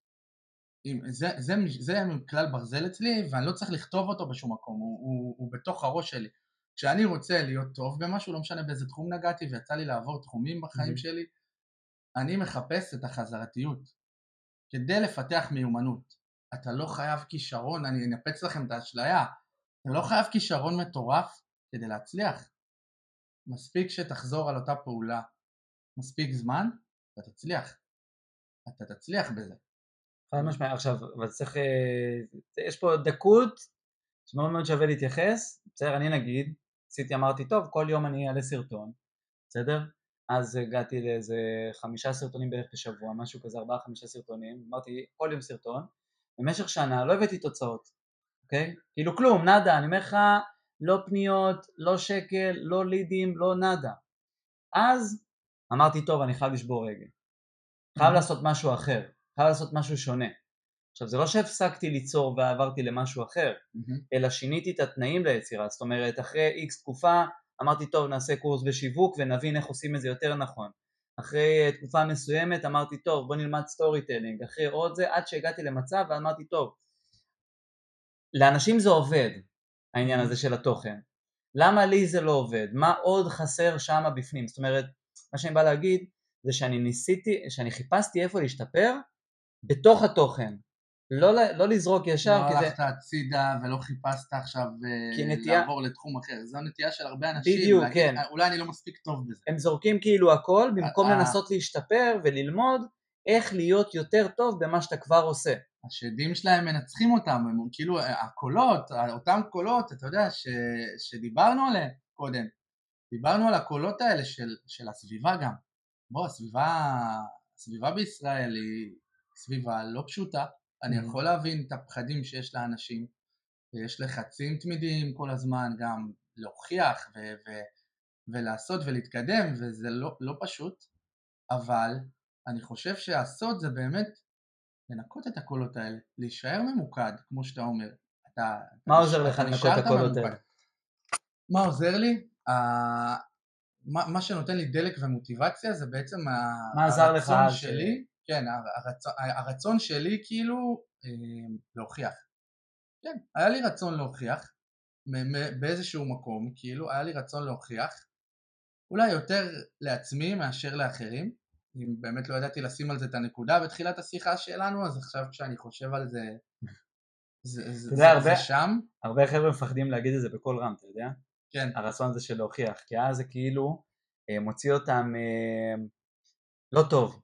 זה, זה, זה כלל ברזל אצלי ואני לא צריך לכתוב אותו בשום מקום, הוא, הוא, הוא בתוך הראש שלי. כשאני רוצה להיות טוב במשהו, לא משנה באיזה תחום נגעתי ויצא לי לעבור תחומים בחיים mm-hmm. שלי, אני מחפש את החזרתיות כדי לפתח מיומנות. אתה לא חייב כישרון, אני אנפץ לכם את האשליה, אתה לא חייב כישרון מטורף כדי להצליח. מספיק שתחזור על אותה פעולה מספיק זמן, אתה תצליח. אתה תצליח בזה.
חד משמעי, עכשיו, אבל צריך, אה, יש פה דקות שמאוד מאוד שווה להתייחס, בסדר, אני נגיד, עשיתי, אמרתי, טוב, כל יום אני אעלה סרטון, בסדר? אז הגעתי לאיזה חמישה סרטונים בערך בשבוע, משהו כזה, ארבעה חמישה סרטונים, אמרתי כל יום סרטון, במשך שנה לא הבאתי תוצאות, אוקיי? כאילו כלום, נאדה, אני אומר לך, לא פניות, לא שקל, לא לידים, לא נאדה. אז אמרתי, טוב, אני חייב לשבור רגל. חייב לעשות משהו אחר, חייב לעשות משהו שונה. עכשיו זה לא שהפסקתי ליצור ועברתי למשהו אחר, אלא שיניתי את התנאים ליצירה, זאת אומרת אחרי איקס תקופה אמרתי טוב נעשה קורס בשיווק ונבין איך עושים את זה יותר נכון. אחרי אה, תקופה מסוימת אמרתי טוב בוא נלמד storytelling, אחרי עוד זה עד שהגעתי למצב ואמרתי טוב לאנשים זה עובד העניין הזה של התוכן, למה לי זה לא עובד, מה עוד חסר שם בפנים, זאת אומרת מה שאני בא להגיד זה שאני ניסיתי, שאני חיפשתי איפה להשתפר בתוך התוכן, לא, לא לזרוק ישר,
לא כי הלכת. הצידה ולא חיפשת עכשיו אה, נטייה... לעבור לתחום אחר, זו הנטייה של הרבה אנשים,
בדיוק, להגיד, כן.
אולי אני לא מספיק טוב בזה.
הם זורקים כאילו הכל במקום 아... לנסות להשתפר וללמוד איך להיות יותר טוב במה שאתה כבר עושה.
השדים שלהם מנצחים אותם, הם כאילו הקולות, אותם קולות, אתה יודע, ש, שדיברנו עליהם קודם, דיברנו על הקולות האלה של, של הסביבה גם. בוא, הסביבה, הסביבה בישראל היא סביבה לא פשוטה, אני. יכול להבין את הפחדים שיש לאנשים, יש לחצים תמידיים כל הזמן גם להוכיח ו- ו- ולעשות ולהתקדם וזה לא, לא פשוט, אבל אני חושב שהסוד זה באמת לנקות את הקולות האלה, להישאר ממוקד, כמו שאתה אומר. אתה,
מה אתה עוזר לך לנקות את הקולות האלה?
מה עוזר לי? Uh, מה, מה שנותן לי דלק ומוטיבציה זה בעצם
מה עזר לך
שלי, כן, הרצון, הרצון שלי כאילו אה, להוכיח. כן, היה לי רצון להוכיח באיזשהו מקום, כאילו היה לי רצון להוכיח, אולי יותר לעצמי מאשר לאחרים, אם באמת לא ידעתי לשים על זה את הנקודה בתחילת השיחה שלנו, אז עכשיו כשאני חושב על זה, זה, זה, זה, הרבה, זה שם.
הרבה חבר'ה מפחדים להגיד את זה בקול רם, אתה יודע? כן. הרצון הזה של להוכיח, כי אז זה כאילו אה, מוציא אותם אה, לא טוב,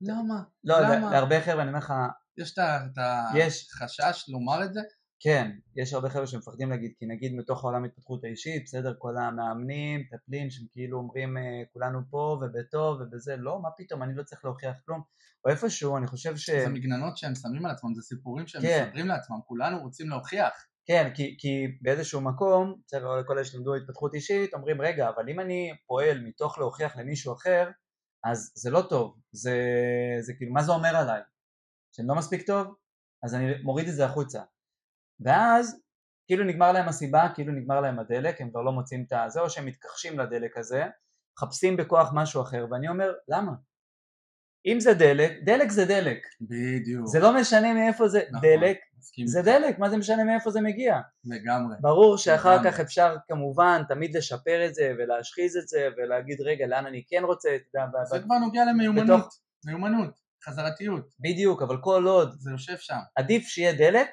למה?
לא, למה? להרבה חבר'ה אני אומר לך...
יש את החשש לומר את זה?
כן, יש הרבה חבר'ה שמפחדים להגיד, כי נגיד מתוך העולם ההתפתחות האישית, בסדר, כל המאמנים, מטפלים, שהם כאילו אומרים אה, כולנו פה ובטוב ובזה, לא, מה פתאום, אני לא צריך להוכיח כלום, או איפשהו, אני חושב ש...
זה מגננות שהם שמים על עצמם, זה סיפורים שהם כן. מספרים לעצמם, כולנו רוצים להוכיח.
כן, כי, כי באיזשהו מקום, בסדר, כל אלה שלמדו התפתחות אישית, אומרים, רגע, אבל אם אני פועל מתוך להוכיח למישהו אחר, אז זה לא טוב, זה, זה כאילו מה זה אומר עליי? שאני לא מספיק טוב? אז אני מוריד את זה החוצה ואז כאילו נגמר להם הסיבה, כאילו נגמר להם הדלק, הם כבר לא מוצאים את הזה או שהם מתכחשים לדלק הזה, מחפשים בכוח משהו אחר ואני אומר למה? אם זה דלק, דלק זה דלק.
בדיוק.
זה לא משנה מאיפה זה נכון, דלק, זה דלק, מה זה משנה מאיפה זה מגיע?
לגמרי.
ברור שאחר לגמרי. כך אפשר כמובן תמיד לשפר את זה ולהשחיז את זה ולהגיד רגע לאן אני כן רוצה, את
זה. זה כבר נוגע למיומנות, בתוך... מיומנות, חזרתיות.
בדיוק, אבל כל עוד,
זה יושב שם.
עדיף שיהיה דלק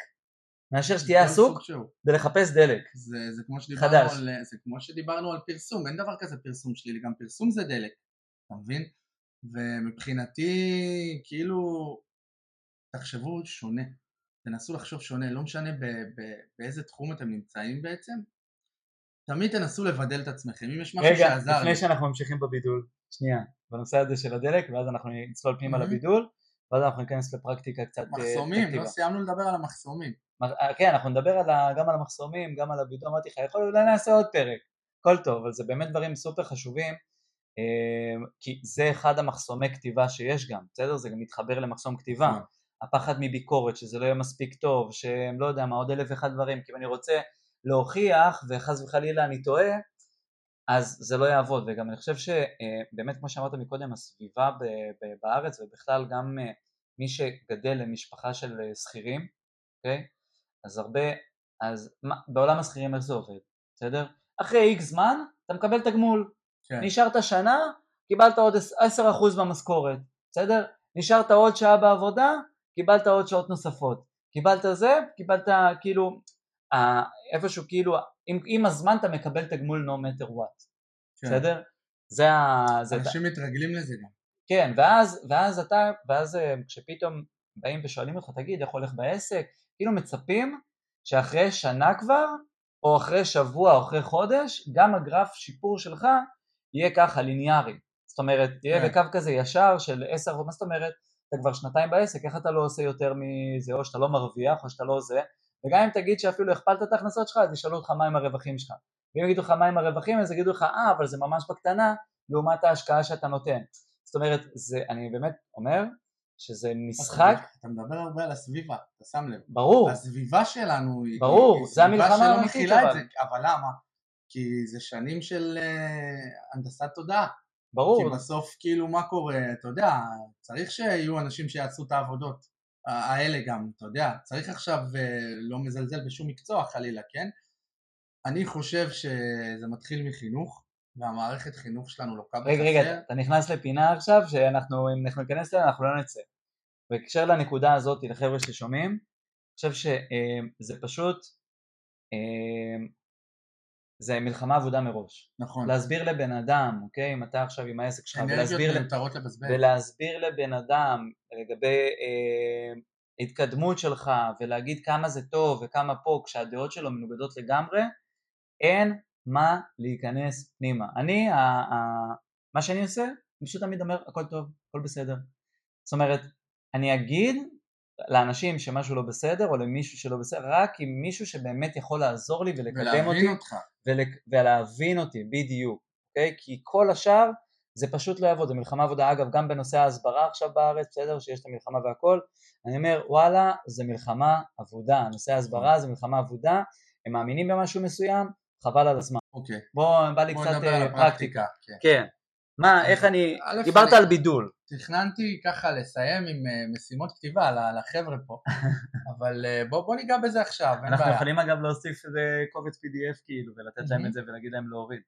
מאשר שתהיה עסוק ולחפש דלק.
זה, זה, כמו חדש. על, זה כמו שדיברנו על פרסום, אין דבר כזה פרסום שלילי, גם פרסום זה דלק, אתה מבין? ומבחינתי, כאילו, תחשבו שונה, תנסו לחשוב שונה, לא משנה ב- ב- באיזה תחום אתם נמצאים בעצם, תמיד תנסו לבדל את עצמכם, אם יש משהו רגע, שעזר
רגע, לפני לי. שאנחנו ממשיכים בבידול, שנייה, בנושא הזה של הדלק, ואז אנחנו נצלול פנימה mm-hmm. לבידול, ואז אנחנו ניכנס לפרקטיקה קצת
אה, מחסומים, לא סיימנו לדבר על המחסומים.
אה, כן, אנחנו נדבר על ה, גם על המחסומים, גם על הבידול, אמרתי לך, יכול אולי נעשה עוד פרק, הכל טוב, אבל זה באמת דברים סופר חשובים, כי זה אחד המחסומי כתיבה שיש גם, בסדר? זה גם מתחבר למחסום כתיבה. נכון. הפחד מביקורת, שזה לא יהיה מספיק טוב, שהם לא יודע מה, עוד אלף ואחד דברים, כי אם אני רוצה להוכיח וחס וחלילה אני טועה, אז זה לא יעבוד, וגם אני חושב שבאמת כמו שאמרת מקודם, הסביבה בארץ ובכלל גם מי שגדל למשפחה של אה, שכירים, אוקיי? אז הרבה, אז מה, בעולם השכירים איך זה עובד, בסדר? אחרי איקס זמן אתה מקבל תגמול, כן. נשארת שנה, קיבלת עוד 10% מהמשכורת, בסדר? נשארת עוד שעה בעבודה, קיבלת עוד שעות נוספות, קיבלת זה, קיבלת כאילו, אה, איפשהו כאילו, עם, עם הזמן אתה מקבל תגמול no matter what, כן. בסדר? זה ה...
אנשים זה... מתרגלים לזה גם.
כן, ואז, ואז אתה, ואז אה, כשפתאום באים ושואלים אותך, תגיד, איך הולך בעסק? כאילו מצפים שאחרי שנה כבר, או אחרי שבוע או אחרי חודש, גם הגרף שיפור שלך יהיה ככה ליניארי. זאת אומרת, תהיה כן. בקו כזה ישר של עשר, מה זאת אומרת? אתה כבר שנתיים בעסק, איך אתה לא עושה יותר מזה, או שאתה לא מרוויח, או שאתה לא זה, וגם אם תגיד שאפילו הכפלת את ההכנסות שלך, אז ישאלו אותך מה עם הרווחים שלך. ואם יגידו לך מה עם הרווחים, אז יגידו לך, אה, אבל זה ממש בקטנה, לעומת ההשקעה שאתה נותן. זאת אומרת, זה, אני באמת אומר שזה משחק...
אתה מדבר הרבה על הסביבה, אתה שם לב.
ברור.
הסביבה שלנו היא...
ברור, היא זה המלחמה
האמיתית אבל. אבל למה? כי זה שנים של uh, הנדסת תודעה.
ברור.
כי בסוף כאילו מה קורה, אתה יודע, צריך שיהיו אנשים שיעשו את העבודות האלה גם, אתה יודע, צריך עכשיו uh, לא מזלזל בשום מקצוע חלילה, כן? אני חושב שזה מתחיל מחינוך, והמערכת חינוך שלנו לוקה
בחסר. רגע, רגע, אתה נכנס לפינה עכשיו שאנחנו, אם אנחנו ניכנס אליה אנחנו לא נצא. בהקשר לנקודה הזאת, לחבר'ה ששומעים, אני חושב שזה פשוט, זה מלחמה עבודה מראש.
נכון.
להסביר לבן אדם, אוקיי, אם אתה עכשיו עם העסק שלך, ולהסביר, ולהסביר לבן אדם לגבי אה, התקדמות שלך, ולהגיד כמה זה טוב וכמה פה, כשהדעות שלו מנוגדות לגמרי, אין מה להיכנס פנימה. אני, ה, ה, מה שאני עושה, אני פשוט תמיד אומר הכל טוב, הכל בסדר. זאת אומרת, אני אגיד לאנשים שמשהו לא בסדר או למישהו שלא בסדר, רק עם מישהו שבאמת יכול לעזור לי ולקדם אותי.
אותך.
ול, ולהבין אותי, בדיוק, אוקיי? כי כל השאר זה פשוט לא יעבוד, זה מלחמה עבודה. אגב, גם בנושא ההסברה עכשיו בארץ, בסדר, שיש את המלחמה והכל, אני אומר, וואלה, זה מלחמה אבודה, נושא ההסברה זה מלחמה אבודה, הם מאמינים במשהו מסוים, חבל על הזמן.
אוקיי.
בוא, בא לי בוא קצת אה, פרקטיקה. כן. כן. מה, איך אני, דיברת. על בידול.
תכננתי ככה לסיים עם uh, משימות כתיבה לחבר'ה פה, (laughs) אבל uh, בוא, בוא ניגע בזה עכשיו, אין
אנחנו יכולים אגב להוסיף איזה קובץ PDF כאילו, ולתת להם את זה ולהגיד להם להוריד.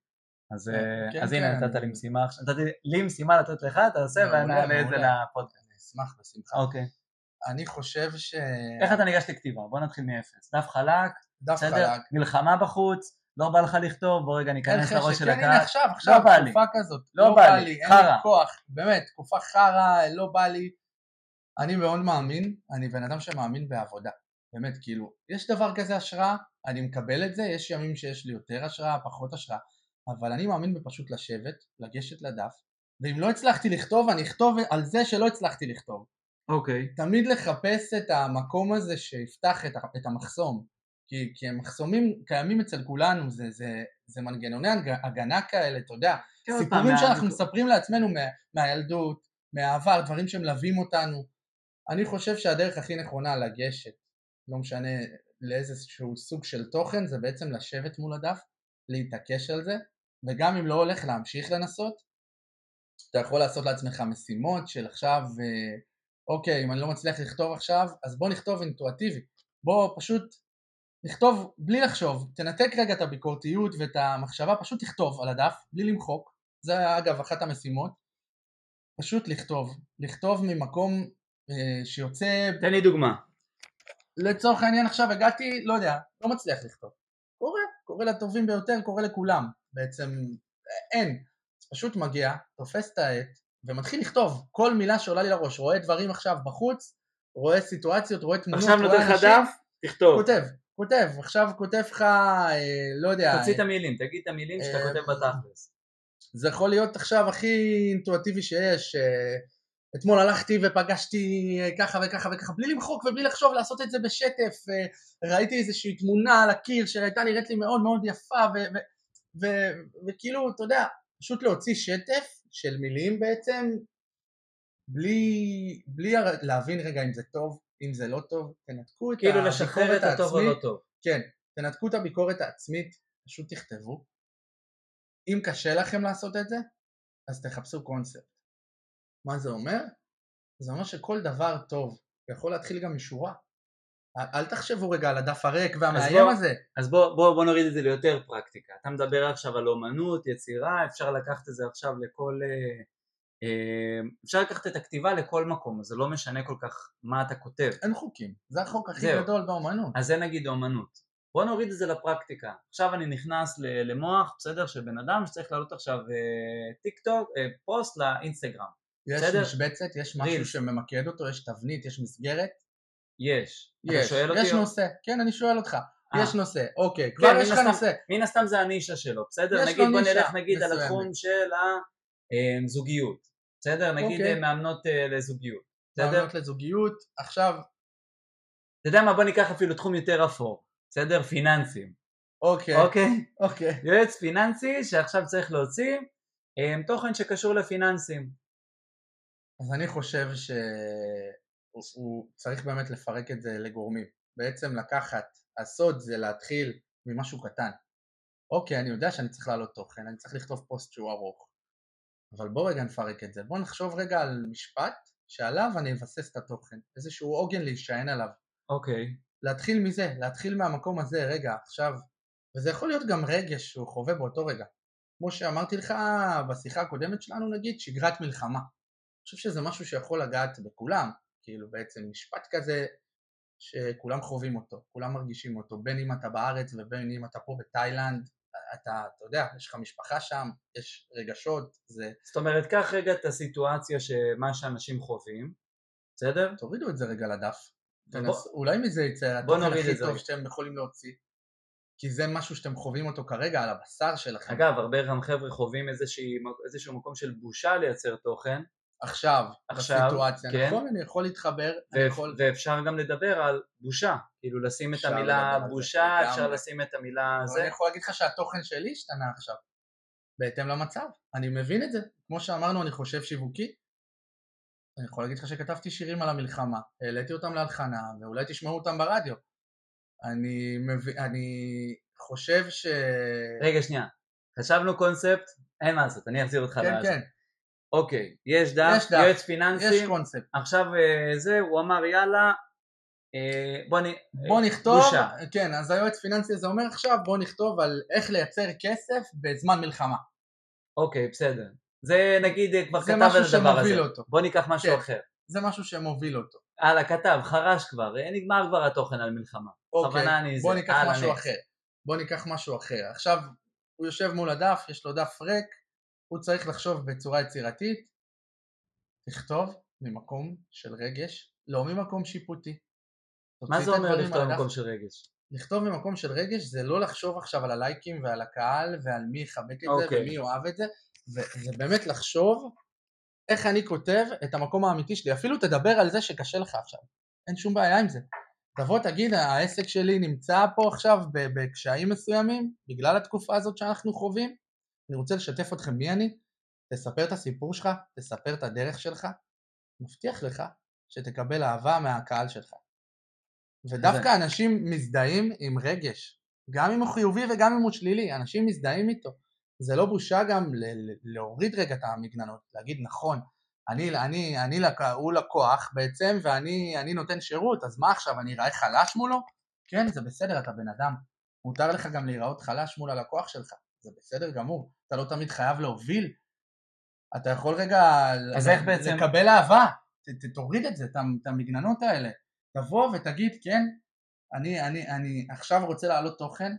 אז, כן, אז כן, הנה נתת לי משימה, נתתי לי משימה לתת לך, תעשה ואני אעלה את זה לפודקאסט.
אני אשמח בשמחה.
אוקיי.
אני חושב ש...
איך אתה ניגש לכתיבה? בוא נתחיל מאפס. דף חלק,
דף חלק.
מלחמה בחוץ, לא בא לך לכתוב, בוא רגע ניכנס לראש של הקהל.
הנה עכשיו, עכשיו,
לא
תקופה כזאת.
לא, לא בא לי,
אין לי כוח, באמת, תקופה חרא, לא בא לי. אני מאוד מאמין, אני בן אדם שמאמין בעבודה. באמת, כאילו, יש דבר כזה השראה, אני מקבל את זה, יש ימים שיש לי יותר השראה, פחות השראה, אבל אני מאמין בפשוט לשבת, לגשת לדף, ואם לא הצלחתי לכתוב, אני אכתוב על זה שלא הצלחתי לכתוב.
אוקיי. Okay.
תמיד לחפש את המקום הזה שיפתח את, את המחסום. כי, כי המחסומים קיימים אצל כולנו, זה, זה, זה מנגנוני הגנה כאלה, אתה יודע, סיפורים שאנחנו מספרים לעצמנו מה, מהילדות, מהעבר, דברים שמלווים אותנו. אני חושב שהדרך הכי נכונה לגשת, לא משנה לאיזשהו סוג של תוכן, זה בעצם לשבת מול הדף, להתעקש על זה, וגם אם לא הולך להמשיך לנסות, אתה יכול לעשות לעצמך משימות של עכשיו, אה, אוקיי, אם אני לא מצליח לכתוב עכשיו, אז בוא נכתוב אינטואטיבי, בוא פשוט לכתוב בלי לחשוב, תנתק רגע את הביקורתיות ואת המחשבה, פשוט תכתוב על הדף, בלי למחוק, זה אגב אחת המשימות, פשוט לכתוב, לכתוב ממקום אה, שיוצא...
תן לי דוגמה.
לצורך העניין עכשיו הגעתי, לא יודע, לא מצליח לכתוב. קורה, קורה לטובים ביותר, קורה לכולם, בעצם אין. אז פשוט מגיע, תופס את העט ומתחיל לכתוב כל מילה שעולה לי לראש, רואה דברים עכשיו בחוץ, רואה סיטואציות, רואה תמונות,
עכשיו נותן לך דף, תכתוב.
כותב, כותב, עכשיו כותב לך, אה, לא יודע...
תוציא את המילים, תגיד את המילים שאתה אה, כותב בתכלס.
זה יכול להיות עכשיו הכי אינטואטיבי שיש. אה, אתמול הלכתי ופגשתי ככה וככה וככה, בלי למחוק ובלי לחשוב לעשות את זה בשטף. ראיתי איזושהי תמונה על הקיר שהייתה נראית לי מאוד מאוד יפה, וכאילו, אתה יודע, פשוט להוציא שטף של מילים בעצם, בלי, בלי להבין רגע אם זה טוב, אם זה לא טוב, תנתקו את
כאילו לשחרר את הטוב או לא טוב.
כן, תנתקו את הביקורת העצמית, פשוט תכתבו. אם קשה לכם לעשות את זה, אז תחפשו קונספט. מה זה אומר? זה אומר שכל דבר טוב יכול להתחיל גם משורה. אל תחשבו רגע על הדף הריק והמאיים הזה.
אז בוא, בוא, בוא נוריד את זה ליותר פרקטיקה. אתה מדבר עכשיו על אומנות, יצירה, אפשר לקחת את זה עכשיו לכל... אה, אפשר לקחת את הכתיבה לכל מקום, אז זה לא משנה כל כך מה אתה כותב.
אין חוקים, זה החוק הכי זהו. גדול באומנות.
אז זה נגיד אומנות. בוא נוריד את זה לפרקטיקה. עכשיו אני נכנס למוח, בסדר, של בן אדם שצריך לעלות עכשיו אה, טיק טוק, פוסט לאינסטגרם.
יש בסדר? משבצת, יש משהו ריל. שממקד אותו, יש תבנית, יש מסגרת.
יש.
יש, יש נושא, כן אני שואל אותך, אה. אה. יש נושא, אוקיי, כבר כן, יש לך נושא.
מן הסתם זה הנישה שלו, בסדר? נגיד בוא נלך נגיד מסוימת. על התחום של הזוגיות, אה, בסדר? נגיד אוקיי. מאמנות אה, לזוגיות,
בסדר? מאמנות לזוגיות, עכשיו...
אתה יודע מה, בוא ניקח אפילו תחום יותר אפור, בסדר? פיננסים.
אוקיי.
אוקיי?
אוקיי.
יועץ פיננסי שעכשיו צריך להוציא תוכן שקשור לפיננסים.
אז אני חושב ש... הוא צריך באמת לפרק את זה לגורמים. בעצם לקחת, הסוד זה להתחיל ממשהו קטן. אוקיי, אני יודע שאני צריך להעלות תוכן, אני צריך לכתוב פוסט שהוא ארוך, אבל בוא רגע נפרק את זה. בוא נחשוב רגע על משפט שעליו אני אבסס את התוכן, איזשהו עוגן להישען עליו.
אוקיי.
להתחיל מזה, להתחיל מהמקום הזה, רגע, עכשיו, וזה יכול להיות גם רגש שהוא חווה באותו רגע. כמו שאמרתי לך בשיחה הקודמת שלנו נגיד, שגרת מלחמה. אני חושב שזה משהו שיכול לגעת בכולם, כאילו בעצם משפט כזה שכולם חווים אותו, כולם מרגישים אותו, בין אם אתה בארץ ובין אם אתה פה בתאילנד, אתה, אתה יודע, יש לך משפחה שם, יש רגשות, זה...
זאת אומרת, קח רגע את הסיטואציה שמה שאנשים חווים, בסדר?
תורידו את זה רגע לדף. תנס... בוא... אולי מזה יצא התוכן הכי טוב שאתם יכולים להוציא. כי זה משהו שאתם חווים אותו כרגע על הבשר שלכם.
אגב, הרבה גם חבר'ה חווים איזשהו, איזשהו מקום של בושה לייצר תוכן,
עכשיו, עכשיו, בסיטואציה, כן. נכון? אני יכול להתחבר,
ו- יכול... ואפשר גם לדבר על בושה, כאילו לשים את המילה בושה, אפשר לשים את המילה זה.
אני יכול להגיד לך שהתוכן שלי השתנה עכשיו, בהתאם למצב, אני מבין את זה, כמו שאמרנו אני חושב שיווקי, אני יכול להגיד לך שכתבתי שירים על המלחמה, העליתי אותם להלחנה, ואולי תשמעו אותם ברדיו. אני, מב... אני חושב ש...
רגע שנייה, חשבנו קונספט, אין מה לעשות, אני אחזיר אותך
כן.
כן, כן. אוקיי, יש דף, יש דף יועץ פיננסי,
יש קונספט.
עכשיו אה, זה, הוא אמר יאללה, אה, בוא, נ...
בוא נכתוב, בושה. כן, אז היועץ פיננסי הזה אומר עכשיו בוא נכתוב על איך לייצר כסף בזמן מלחמה.
אוקיי, בסדר. זה נגיד אה, כבר כתב על הדבר הזה.
אותו.
בוא ניקח משהו כן, אחר.
זה משהו שמוביל אותו.
הלאה, כתב, חרש כבר, נגמר כבר התוכן על מלחמה.
אוקיי, אני בוא זה, ניקח משהו נקס. אחר. בוא ניקח משהו אחר. עכשיו, הוא יושב מול הדף, יש לו דף ריק, הוא צריך לחשוב בצורה יצירתית, לכתוב ממקום של רגש, לא ממקום שיפוטי.
מה זה אומר לכתוב ממקום של רגש?
לכתוב ממקום של רגש זה לא לחשוב עכשיו על הלייקים ועל הקהל ועל מי יחבק את okay. זה אוקיי. ומי יאהב את זה, זה באמת לחשוב איך אני כותב את המקום האמיתי שלי, אפילו תדבר על זה שקשה לך עכשיו, אין שום בעיה עם זה. תבוא תגיד העסק שלי נמצא פה עכשיו בקשיים מסוימים בגלל התקופה הזאת שאנחנו חווים אני רוצה לשתף אתכם מי אני, תספר את הסיפור שלך, תספר את הדרך שלך, מבטיח לך שתקבל אהבה מהקהל שלך. ודווקא זה... אנשים מזדהים עם רגש, גם אם הוא חיובי וגם אם הוא שלילי, אנשים מזדהים איתו. זה לא בושה גם להוריד רגע את המגננות, להגיד נכון, אני, אני, אני, הוא לקוח בעצם ואני נותן שירות, אז מה עכשיו, אני אראה חלש מולו? כן, זה בסדר, אתה בן אדם. מותר לך גם להיראות חלש מול הלקוח שלך. זה בסדר גמור, אתה לא תמיד חייב להוביל, אתה יכול רגע
אז איך בעצם...
לקבל אהבה, ת, תוריד את זה, את המגננות האלה, תבוא ותגיד כן, אני, אני, אני עכשיו רוצה להעלות תוכן,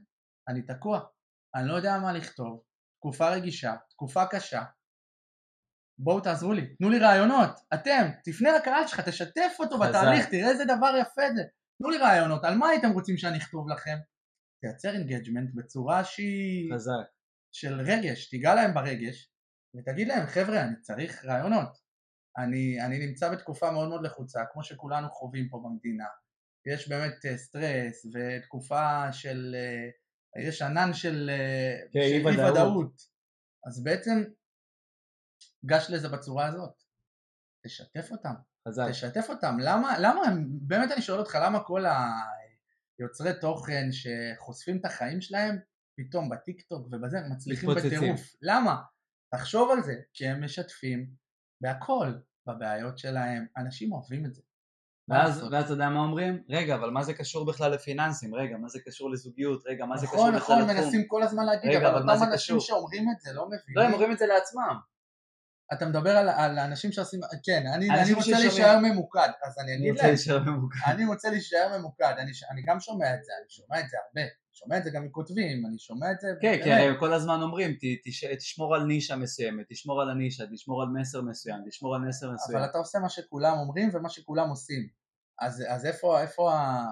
אני תקוע, אני לא יודע מה לכתוב, תקופה רגישה, תקופה קשה, בואו תעזרו לי, תנו לי רעיונות, אתם, תפנה לקהל שלך, תשתף אותו חזק. בתהליך, תראה איזה דבר יפה זה, תנו לי רעיונות, על מה הייתם רוצים שאני אכתוב לכם? תייצר engagement בצורה שהיא...
חזק.
של רגש, תיגע להם ברגש ותגיד להם חבר'ה אני צריך רעיונות. אני, אני נמצא בתקופה מאוד מאוד לחוצה כמו שכולנו חווים פה במדינה. יש באמת אה, סטרס ותקופה של uh, יש ענן של, אה,
כן, אי ודאות. ודאות
אז בעצם גש לזה בצורה הזאת. תשתף אותם.
חזק.
תשתף אותם. למה, למה באמת אני שואל אותך למה כל היוצרי תוכן שחושפים את החיים שלהם פתאום בטיקטוק ובזה מצליחים בטירוף. למה? תחשוב על זה, כי הם משתפים בהכל. בבעיות שלהם, אנשים אוהבים את זה.
ואז, ואז אתה יודע מה אומרים? רגע, אבל מה זה קשור בכלל לפיננסים? רגע, מה זה קשור לזוגיות? רגע, מה זה
נכון,
קשור בכלל
נכון,
לתחום?
מנסים כל הזמן להגיד,
רגע, אבל
אותם אנשים? שאומרים את זה לא מבינים.
לא, הם אומרים את זה לעצמם.
אתה מדבר על, על האנשים שעושים, כן, אני,
אנשים
אני רוצה
ששומעים.
להישאר ממוקד, אז אני
אני
אגיד
רוצה
להם,
להישאר ממוקד.
אני רוצה להישאר ממוקד, אני, אני גם שומע את זה, אני שומע את זה הרבה, אני שומע את זה גם מכותבים, אני שומע את זה,
כן. כי הרי כל הזמן אומרים, תשמור על נישה מסוימת, תשמור על הנישה, תשמור על מסר מסוים, תשמור על מסר מסוים.
אבל אתה עושה מה שכולם אומרים ומה שכולם עושים, אז, אז איפה, איפה, ה,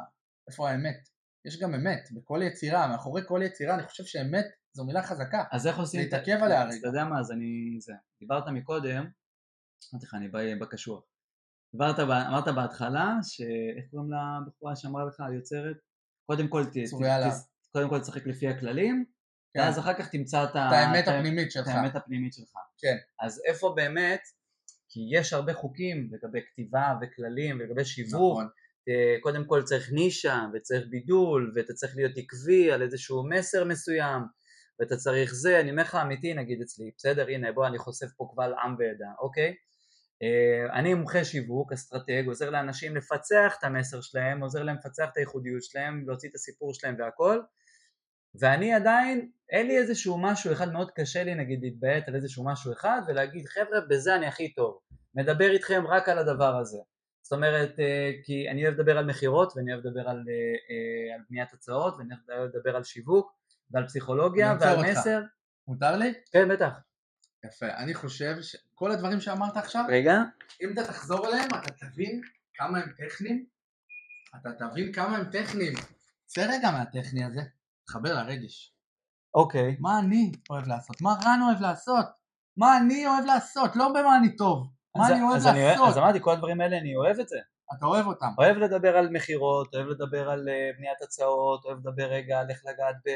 איפה האמת? יש גם אמת, בכל יצירה, מאחורי כל יצירה, אני חושב שאמת זו מילה חזקה,
אז איך עושים... את ה-
להתעכב עליה רגע.
אתה יודע מה, אז אני... זה. דיברת מקודם, אמרתי לך, אני בא בקשוח. דיברת, אמרת בהתחלה, ש... איך קוראים לבחורה שאמרה לך, היוצרת? קודם כל. ת, קודם כל תשחק לפי הכללים,
כן.
ואז אחר כך תמצא את,
את האמת
את
הפנימית
את
שלך,
האמת הפנימית שלך.
כן.
אז איפה באמת, כי יש הרבה חוקים לגבי כתיבה וכללים ולגבי שיווק,
נכון,
אה, קודם כל צריך נישה וצריך בידול ואתה צריך להיות עקבי על איזשהו מסר מסוים ואתה צריך זה, אני אומר לך אמיתי נגיד אצלי, בסדר הנה בוא אני חושף פה קבל עם ועדה, אוקיי? אה, אני מומחה שיווק, אסטרטג, עוזר לאנשים לפצח את המסר שלהם, עוזר להם לפצח את הייחודיות שלהם, להוציא את הסיפור שלהם והכל ואני עדיין, אין לי איזשהו משהו אחד, מאוד קשה לי נגיד להתביית על איזשהו משהו אחד ולהגיד חבר'ה בזה אני הכי טוב, מדבר איתכם רק על הדבר הזה זאת אומרת, אה, כי אני אוהב לדבר על מכירות ואני אוהב לדבר על, אה, אה, על בניית הצעות ואני אוהב לדבר על שיווק ועל פסיכולוגיה ועל
אותך.
מסר.
מותר לי?
כן, בטח.
יפה, אני חושב שכל הדברים שאמרת עכשיו,
רגע.
אם אתה תחזור אליהם אתה תבין כמה הם טכניים, אתה תבין כמה הם טכניים. צא רגע מהטכני הזה, תחבר לרגש.
אוקיי.
מה אני אוהב לעשות? מה רן אוהב לעשות? מה אני אוהב לעשות? לא במה אני טוב. מה אני אוהב
אז, אני,
לעשות?
אז אמרתי, כל הדברים האלה אני אוהב את זה.
אתה אוהב אותם.
אוהב לדבר על מכירות, אוהב לדבר על אה, בניית הצעות, אוהב לדבר רגע על איך לגעת ב...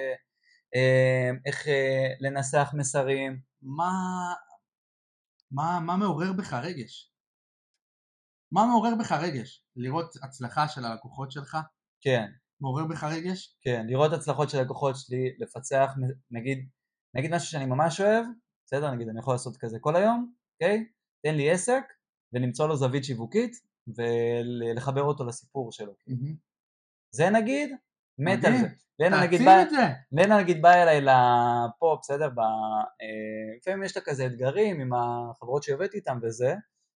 אה, איך אה, לנסח מסרים.
מה, מה, מה מעורר בך רגש? מה מעורר בך רגש? לראות הצלחה של הלקוחות שלך?
כן,
מעורר בך רגש?
כן. לראות הצלחות של לקוחות שלי, לפצח, נגיד, נגיד משהו שאני ממש אוהב, בסדר? נגיד אני יכול לעשות כזה כל היום, אוקיי? תן לי עסק ולמצוא לו זווית שיווקית ולחבר אותו לסיפור שלו. זה נגיד, מת על. זה. לנה נגיד
זה.
לנה נגיד באה אליי לפה, בסדר? ב... אה, לפעמים יש לה כזה אתגרים עם החברות שעובדת איתן וזה,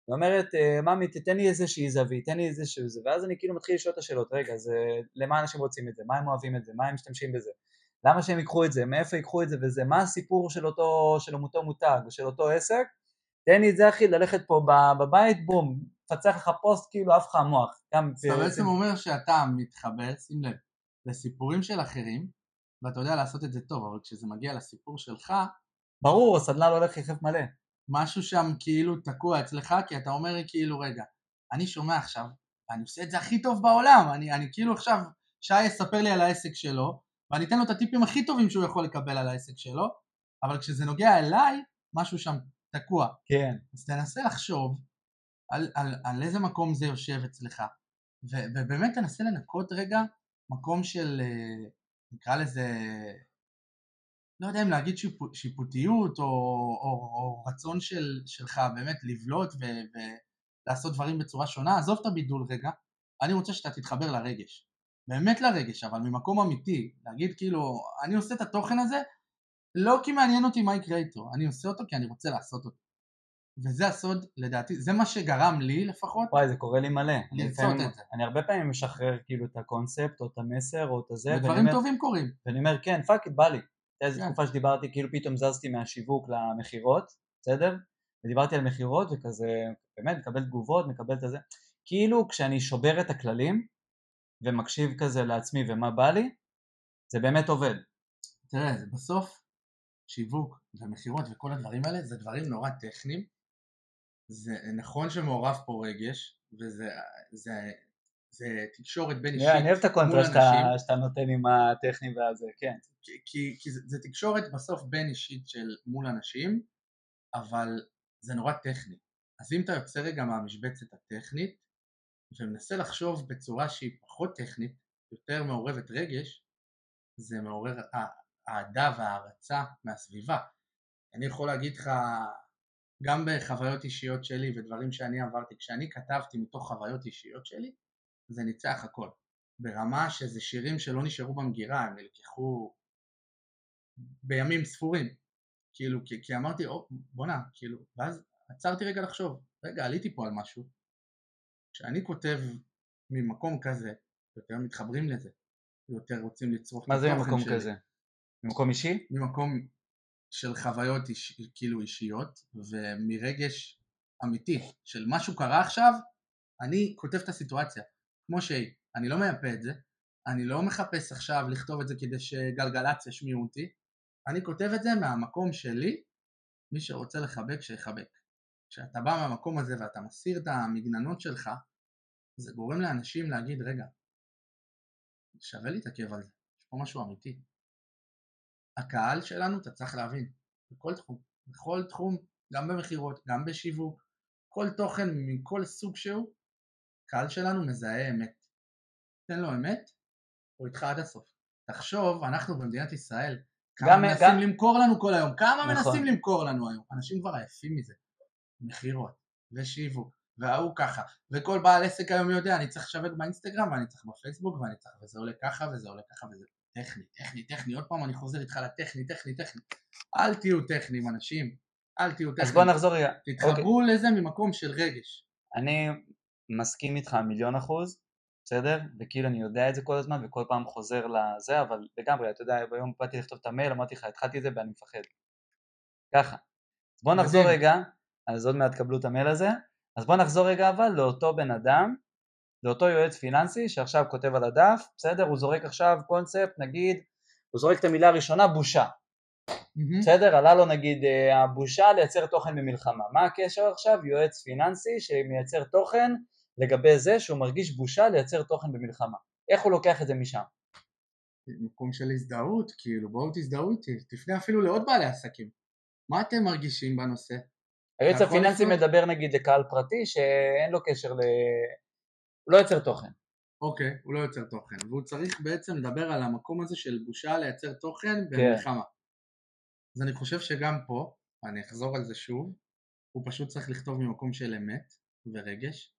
היא אומרת, אה, ממי תתן לי איזושהי זווית, תן לי איזשהו זה, ואז אני כאילו מתחיל לשאול את השאלות, רגע, זה, למה אנשים רוצים את זה, מה הם אוהבים את זה, מה הם משתמשים בזה, למה שהם ייקחו את זה, מאיפה ייקחו את זה? וזה, מה הסיפור של אותו, של אותו מותג ושל אותו עסק, תן לי את זה אחי, ללכת פה בבית, בום, פצח לך פוסט כאילו עף לך המוח. גם
אתה בעצם אומר שאתה מתחבר, שים לב, לסיפורים של אחרים, ואתה יודע לעשות את זה טוב, אבל כשזה מגיע לסיפור שלך,
ברור, הסדנה לא הולך יחף מלא.
משהו שם כאילו תקוע אצלך, כי אתה אומר כאילו, רגע, אני שומע עכשיו, ואני עושה את זה הכי טוב בעולם, אני, אני כאילו עכשיו, שי יספר לי על העסק שלו, ואני אתן לו את הטיפים הכי טובים שהוא יכול לקבל על העסק שלו, אבל כשזה נוגע אליי, משהו שם תקוע.
כן.
אז תנסה לחשוב על, על, על איזה מקום זה יושב אצלך, ו, ובאמת תנסה לנקות רגע מקום של, אה, נקרא לזה, לא יודע אם להגיד שיפוט, שיפוטיות או, או, או רצון של, שלך באמת לבלוט ו, ולעשות דברים בצורה שונה, עזוב את הבידול רגע, אני רוצה שאתה תתחבר לרגש, באמת לרגש, אבל ממקום אמיתי, להגיד כאילו, אני עושה את התוכן הזה לא כי מעניין אותי מה יקרה איתו, אני עושה אותו כי אני רוצה לעשות אותו. וזה הסוד, לדעתי, זה מה שגרם לי לפחות,
וואי, זה קורה לי מלא.
לרצות את זה.
אני הרבה פעמים משחרר כאילו את הקונספט או את המסר או את הזה,
ודברים טובים קורים.
ואני אומר כן, fuck it, בא לי. הייתה איזו
כן.
תקופה שדיברתי, כאילו פתאום זזתי מהשיווק למכירות, בסדר? ודיברתי על מכירות וכזה, באמת, מקבל תגובות, מקבל את הזה. כאילו כשאני שובר את הכללים ומקשיב כזה לעצמי ומה בא לי, זה באמת עובד.
תראה, זה בסוף שיווק ומכירות וכל הדברים האלה זה דברים נורא טכניים. זה נכון שמעורב פה רגש, וזה זה, זה תקשורת בין אישית
אני אוהב את
מול
הקונטרה שאתה, נותן עם הטכני והזה, כן.
כי, כי, זה, זה תקשורת בסוף בין אישית של מול אנשים, אבל זה נורא טכני. אז אם אתה יוצא רגע מהמשבצת הטכנית, ומנסה לחשוב בצורה שהיא פחות טכנית, יותר מעורבת רגש, זה מעורר אה- אהדה והערצה מהסביבה. אני יכול להגיד לך, גם בחוויות אישיות שלי ודברים שאני עברתי, כשאני כתבתי מתוך חוויות אישיות שלי, זה ניצח הכל. ברמה שזה שירים שלא נשארו במגירה, הם נלקחו בימים ספורים. כאילו, כי, כי אמרתי, או, בואנה, כאילו, ואז עצרתי רגע לחשוב, רגע, עליתי פה על משהו. כשאני כותב ממקום כזה, יותר מתחברים לזה, יותר רוצים לצרוך
את התוכן שלי. מה זה ממקום כזה? ממקום אישי?
ממקום של חוויות איש, כאילו אישיות ומרגש אמיתי של משהו קרה עכשיו, אני כותב את הסיטואציה כמו שהיא, אני לא מייפה את זה, אני לא מחפש עכשיו לכתוב את זה כדי שגלגלצ ישמיעו אותי, אני כותב את זה מהמקום שלי, מי שרוצה לחבק שיחבק. כשאתה בא מהמקום הזה ואתה מסיר את המגננות שלך, זה גורם לאנשים להגיד רגע, שווה להתעכב על זה, יש פה משהו אמיתי. הקהל שלנו, אתה צריך להבין, בכל תחום, בכל תחום, גם במכירות, גם בשיווק, כל תוכן מכל סוג שהוא, קהל שלנו מזהה אמת. תן לו אמת, הוא איתך עד הסוף. תחשוב, אנחנו במדינת ישראל, כמה גם, מנסים גם... למכור לנו כל היום, כמה נכון. מנסים למכור לנו היום, אנשים כבר עייפים מזה. מכירות, ושיווק, וההוא ככה, וכל בעל עסק היום יודע, אני צריך לשווק באינסטגרם, ואני צריך בפייסבוק, ואני צריך, וזה עולה ככה, וזה עולה ככה, וזה טכני, טכני, טכני, עוד פעם אני חוזר איתך לטכני, טכני, טכני. אל תהיו טכניים אנשים, אל תהיו טכניים.
אז בוא נחזור רגע.
תתחברו אוקיי. לזה ממקום של רגש.
אני מסכים איתך מיליון אחוז, בסדר? וכאילו אני יודע את זה כל הזמן וכל פעם חוזר לזה, אבל לגמרי, אתה יודע, ביום באתי לכתוב את המייל, אמרתי לך, התחלתי את זה ואני מפחד. ככה. בוא נחזור רגע, אז עוד מעט תקבלו את המייל הזה, אז בוא נחזור רגע אבל לאותו בן אדם זה אותו יועץ פיננסי שעכשיו כותב על הדף, בסדר? הוא זורק עכשיו קונספט, נגיד, הוא זורק את המילה הראשונה בושה, mm-hmm. בסדר? עלה לו נגיד אה, הבושה לייצר תוכן במלחמה. מה הקשר עכשיו? יועץ פיננסי שמייצר תוכן לגבי זה שהוא מרגיש בושה לייצר תוכן במלחמה. איך הוא לוקח את זה משם?
מקום של הזדהות, כאילו בואו תזדהו איתי, תפנה אפילו לעוד בעלי עסקים. מה אתם מרגישים בנושא?
היועץ הפיננסי לפנות? מדבר נגיד לקהל פרטי שאין לו קשר ל... הוא לא יוצר תוכן.
אוקיי, הוא לא יוצר תוכן, והוא צריך בעצם לדבר על המקום הזה של בושה לייצר תוכן כן. במלחמה. כן. אז אני חושב שגם פה, אני אחזור על זה שוב, הוא פשוט צריך לכתוב ממקום של אמת ורגש,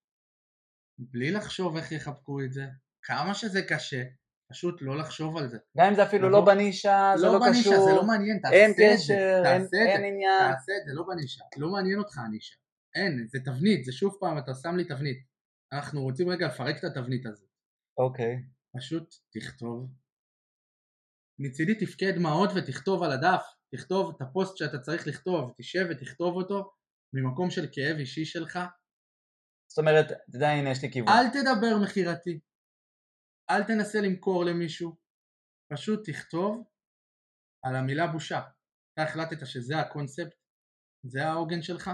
בלי לחשוב איך יחבקו את זה, כמה שזה קשה, פשוט לא לחשוב על זה.
גם אם זה אפילו לא בנישה, זה לא,
לא בנישה,
קשור,
זה לא מעניין, תעשה זה, תעשה את זה, עניין. תעשה את זה, לא בנישה, לא מעניין אותך הנישה, אין, זה תבנית, זה שוב פעם, אתה שם לי תבנית, אנחנו רוצים רגע לפרק את התבנית הזאת.
אוקיי.
פשוט תכתוב. מצידי תפקד דמעות ותכתוב על הדף, תכתוב את הפוסט שאתה צריך לכתוב, תשב ותכתוב אותו ממקום של כאב אישי שלך.
זאת אומרת, אתה יודע, הנה יש לי כיוון.
אל תדבר מכירתי, אל תנסה למכור למישהו, פשוט תכתוב על המילה בושה. אתה החלטת שזה הקונספט, זה העוגן שלך,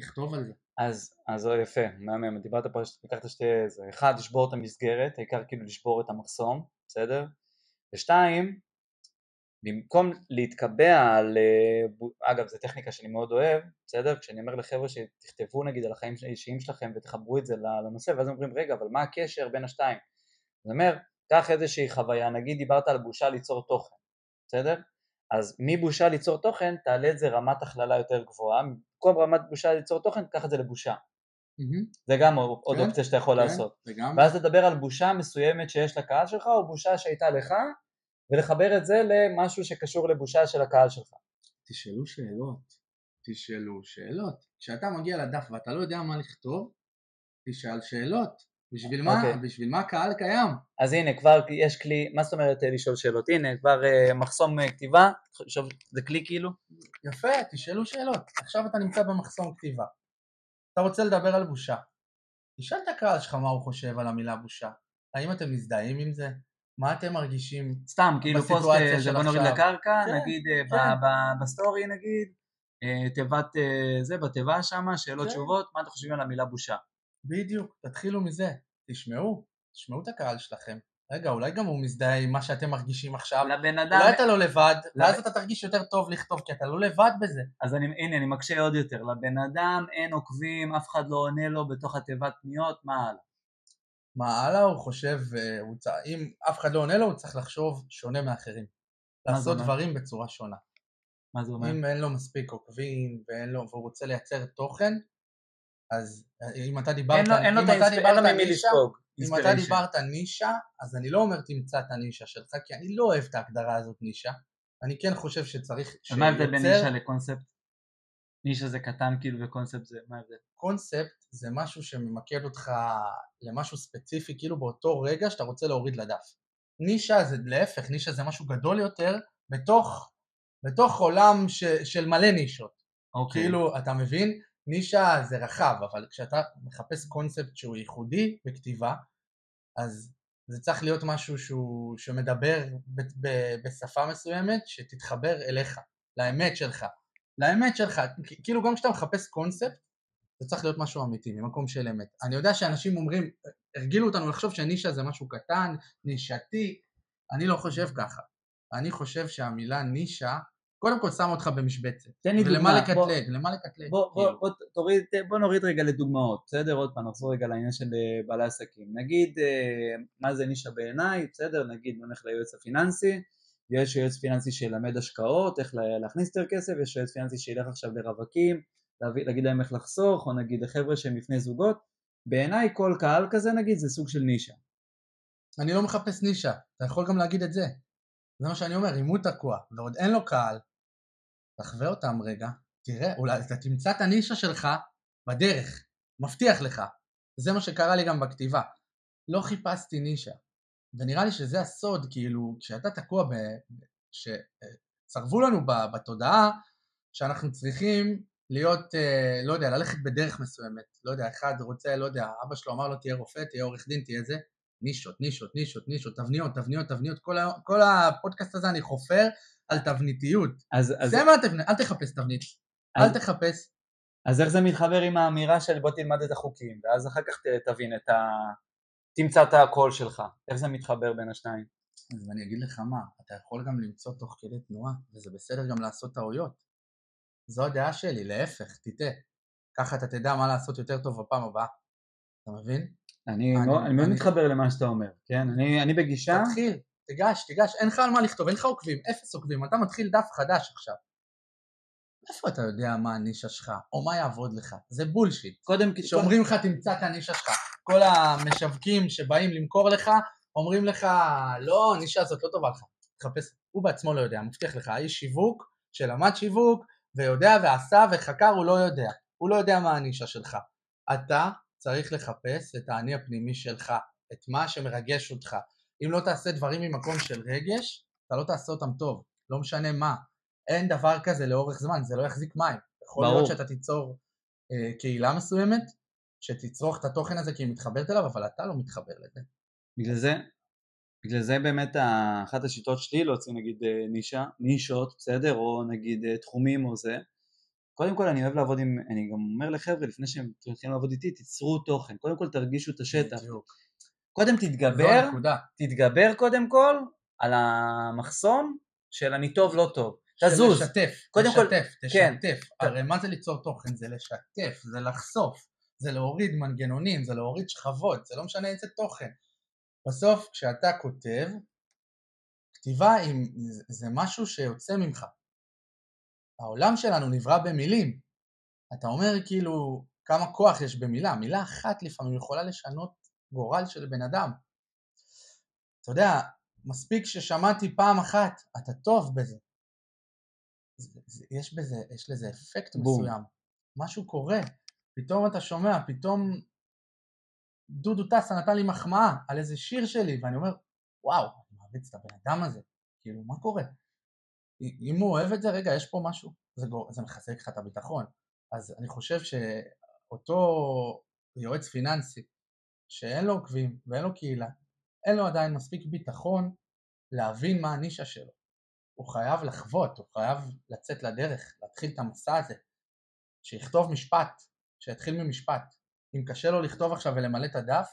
תכתוב על זה.
אז, אז זה יפה, מהמם, דיברת פה, לקחת שתי, זה, אחד, לשבור את המסגרת, העיקר כאילו לשבור את המחסום, בסדר? ושתיים, במקום להתקבע על, אה, אגב זו טכניקה שאני מאוד אוהב, בסדר? כשאני אומר לחבר'ה שתכתבו נגיד על החיים האישיים שלכם ותחברו את זה לנושא ואז אומרים רגע אבל מה הקשר בין השתיים? זאת אומרת, קח איזושהי חוויה, נגיד דיברת על בושה ליצור תוכן, בסדר? אז מבושה ליצור תוכן תעלה את זה רמת הכללה יותר גבוהה, במקום רמת בושה ליצור תוכן קח את זה לבושה. Mm-hmm. זה גם עוד כן, אופציה שאתה יכול כן, לעשות. וגם. ואז תדבר על בושה מסוימת שיש לקהל שלך או בושה שהייתה לך ולחבר את זה למשהו שקשור לבושה של הקהל שלך.
תשאלו שאלות, תשאלו שאלות. כשאתה מגיע לדף ואתה לא יודע מה לכתוב, תשאל שאלות. בשביל מה? Okay. אוקיי. בשביל מה קהל קיים?
אז הנה כבר יש כלי, מה זאת אומרת אה, לשאול שאלות? הנה כבר uh, מחסום uh, כתיבה, עכשיו זה כלי כאילו?
יפה, תשאלו שאלות. עכשיו אתה נמצא במחסום כתיבה. אתה רוצה לדבר על בושה. תשאל את הקהל שלך מה הוא חושב על המילה בושה. האם אתם מזדהים עם זה? מה אתם מרגישים
סתם, כאילו פוסט, זה בוא נוריד לקרקע, כן, נגיד כן. בסטורי נגיד, תיבת זה, בתיבה שמה, שאלות כן. תשובות, מה אתם חושבים על המילה בושה?
בדיוק, תתחילו מזה, תשמעו, תשמעו את הקהל שלכם. רגע, אולי גם הוא מזדהה עם מה שאתם מרגישים עכשיו.
לבן אדם...
אולי אתה לא לבד, ואז אתה תרגיש יותר טוב לכתוב, כי אתה לא לבד בזה.
אז אני, הנה, אני מקשה עוד יותר. לבן אדם אין עוקבים, אף אחד לא עונה לו בתוך התיבת פניות, מה הלאה?
מה הלאה? הוא חושב, אה, הוא צ... אם אף אחד לא עונה לו, הוא צריך לחשוב שונה מאחרים. לעשות דברים בצורה שונה.
מה זה אומר?
אם אין לו מספיק עוקבים ואין לו, והוא רוצה לייצר תוכן, אז אם אתה דיברת,
אין לו, אין לו,
אם אתה דיברת ממי
לספוג.
אם אתה דיברת נישה, אז אני לא אומר תמצא את הנישה שלך, כי אני לא אוהב את ההגדרה הזאת נישה. אני כן חושב שצריך
שיוצר... מה ההבדל בין נישה לקונספט? נישה זה קטן כאילו וקונספט זה, מה ההבדל?
קונספט זה משהו שממקד אותך למשהו ספציפי, כאילו באותו רגע שאתה רוצה להוריד לדף. נישה זה להפך, נישה זה משהו גדול יותר בתוך, בתוך עולם ש, של מלא נישות. אוקיי. כאילו, אתה מבין? נישה זה רחב, אבל כשאתה מחפש קונספט שהוא ייחודי בכתיבה, אז זה צריך להיות משהו שהוא, שמדבר ב, ב, בשפה מסוימת שתתחבר אליך, לאמת שלך. לאמת שלך, כאילו גם כשאתה מחפש קונספט, זה צריך להיות משהו אמיתי, ממקום של אמת. אני יודע שאנשים אומרים, הרגילו אותנו לחשוב שנישה זה משהו קטן, נישתי, אני לא חושב ככה. אני חושב שהמילה נישה קודם כל שם אותך במשבצת.
תן לי דוגמה.
ולמה לקטלג, למה לקטלג.
בוא, בוא, כאילו. בוא, תוריד, בוא נוריד רגע לדוגמאות, בסדר? עוד פעם, נחזור רגע לעניין של אה, בעלי עסקים. נגיד, אה, מה זה נישה בעיניי, בסדר? נגיד, נלך ליועץ הפיננסי, יש יועץ פיננסי שילמד השקעות, איך להכניס יותר כסף, יש יועץ פיננסי שילך עכשיו לרווקים, להביא, להגיד להם איך לחסוך, או נגיד לחבר'ה שהם לפני זוגות. בעיניי כל קהל כזה נגיד זה סוג של נישה.
אני לא מחפש נישה, אתה יכול גם להגיד את זה. זה מה שאני אומר, אם הוא תקוע ועוד אין לו קהל, תחווה אותם רגע, תראה, אולי אתה תמצא את הנישה שלך בדרך, מבטיח לך. זה מה שקרה לי גם בכתיבה. לא חיפשתי נישה. ונראה לי שזה הסוד, כאילו, כשאתה תקוע ב... שצרבו לנו בתודעה שאנחנו צריכים להיות, אה, לא יודע, ללכת בדרך מסוימת. לא יודע, אחד רוצה, לא יודע, אבא שלו אמר לו תהיה רופא, תהיה עורך דין, תהיה זה. נישות, נישות, נישות, נישות, תבניות, תבניות, תבניות, כל, ה, כל הפודקאסט הזה אני חופר על תבניתיות. אז, אז... זה מה תבנית, אל תחפש תבנית, אז... אל תחפש.
אז איך זה מתחבר עם האמירה של בוא תלמד את החוקים, ואז אחר כך תבין את ה... תמצא את הקול שלך, איך זה מתחבר בין השניים?
אז אני אגיד לך מה, אתה יכול גם למצוא תוך כדי תנועה, וזה בסדר גם לעשות טעויות. זו הדעה שלי, להפך, תטעה. ככה אתה תדע מה לעשות יותר טוב בפעם הבאה. אתה מבין?
אני מאוד מתחבר למה שאתה אומר, כן? אני, אני בגישה...
תתחיל, תיגש, תיגש, אין לך על מה לכתוב, אין לך עוקבים, אפס עוקבים, אתה מתחיל דף חדש עכשיו. איפה אתה יודע מה הנישה שלך, או מה יעבוד לך? זה בולשיט. קודם, שאומרים לך תמצא את הנישה שלך. כל המשווקים שבאים למכור לך, אומרים לך, לא, הנישה הזאת לא טובה לך. תחפש, הוא בעצמו לא יודע, מבטיח לך, האיש שיווק שלמד שיווק, ויודע ועשה וחקר, הוא לא יודע. הוא לא יודע מה הנישה שלך. אתה צריך לחפש את האני הפנימי שלך, את מה שמרגש אותך. אם לא תעשה דברים ממקום של רגש, אתה לא תעשה אותם טוב, לא משנה מה. אין דבר כזה לאורך זמן, זה לא יחזיק מים. יכול ברור. להיות שאתה תיצור אה, קהילה מסוימת, שתצרוך את התוכן הזה כי היא מתחברת אליו, אבל אתה לא מתחבר לזה.
בגלל זה, בגלל זה באמת אחת השיטות שלי להוציא נגיד אה, נישה, נישות, בסדר, או נגיד אה, תחומים או זה, קודם כל אני אוהב לעבוד עם, אני גם אומר לחבר'ה לפני שהם צריכים לעבוד איתי, תיצרו תוכן, קודם כל תרגישו את השטח. בדיוק. קודם תתגבר, תתגבר קודם כל על המחסום של אני טוב לא טוב.
תזוז. לשתף, קודם לשתף, כל, תשתף. כן. הרי מה זה ליצור תוכן? זה לשתף, זה לחשוף, זה להוריד מנגנונים, זה להוריד שכבות, זה לא משנה איזה תוכן. בסוף כשאתה כותב, כתיבה עם, זה משהו שיוצא ממך. העולם שלנו נברא במילים. אתה אומר כאילו כמה כוח יש במילה, מילה אחת לפעמים יכולה לשנות גורל של בן אדם. אתה יודע, מספיק ששמעתי פעם אחת, אתה טוב בזה. יש בזה, יש לזה אפקט בום. מסוים. משהו קורה, פתאום אתה שומע, פתאום דודו טסה נתן לי מחמאה על איזה שיר שלי, ואני אומר, וואו, אני מעריץ את הבן אדם הזה, כאילו, מה קורה? אם הוא אוהב את זה, רגע, יש פה משהו, זה, גור... זה מחזק לך את הביטחון. אז אני חושב שאותו יועץ פיננסי, שאין לו עוקבים ואין לו קהילה, אין לו עדיין מספיק ביטחון להבין מה הנישה שלו. הוא חייב לחוות, הוא חייב לצאת לדרך, להתחיל את המסע הזה. שיכתוב משפט, שיתחיל ממשפט. אם קשה לו לכתוב עכשיו ולמלא את הדף,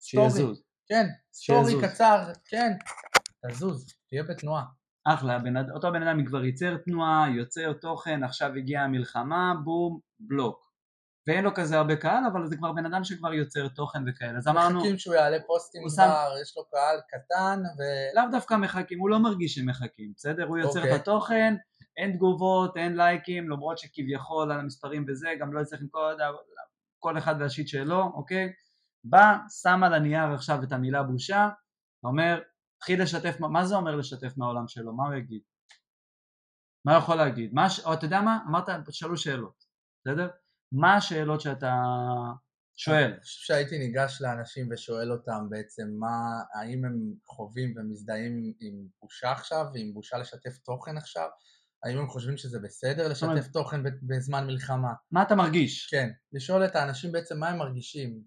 שיזוז.
כן, סטורי קצר, כן, תזוז, תהיה בתנועה.
אחלה, בן, אותו בן אדם כבר ייצר תנועה, יוצר תוכן, עכשיו הגיעה המלחמה, בום, בלוק. ואין לו כזה הרבה קהל, אבל זה כבר בן אדם שכבר יוצר תוכן וכאלה. אז אמרנו...
מחכים שהוא יעלה פוסטים כבר, יש לו קהל קטן ו...
לאו דווקא מחכים, הוא לא מרגיש שהם מחכים, בסדר? הוא יוצר okay. את אוקיי. התוכן, אין תגובות, אין לייקים, למרות שכביכול על המספרים וזה, גם לא יצטרך למכור, כל אחד והשיט שלו, אוקיי? בא, שם על הנייר עכשיו את המילה בושה, אומר, התחיל לשתף, מה זה אומר לשתף מהעולם שלו? מה הוא יגיד? מה הוא יכול להגיד? מה, או אתה יודע מה? אמרת שלוש שאלות, בסדר? מה השאלות שאתה שואל?
אני חושב שהייתי ניגש לאנשים ושואל אותם בעצם מה, האם הם חווים ומזדהים עם בושה עכשיו, ועם בושה לשתף תוכן עכשיו? האם הם חושבים שזה בסדר לשתף תוכן בזמן מלחמה?
מה אתה מרגיש?
כן, לשאול את האנשים בעצם מה הם מרגישים,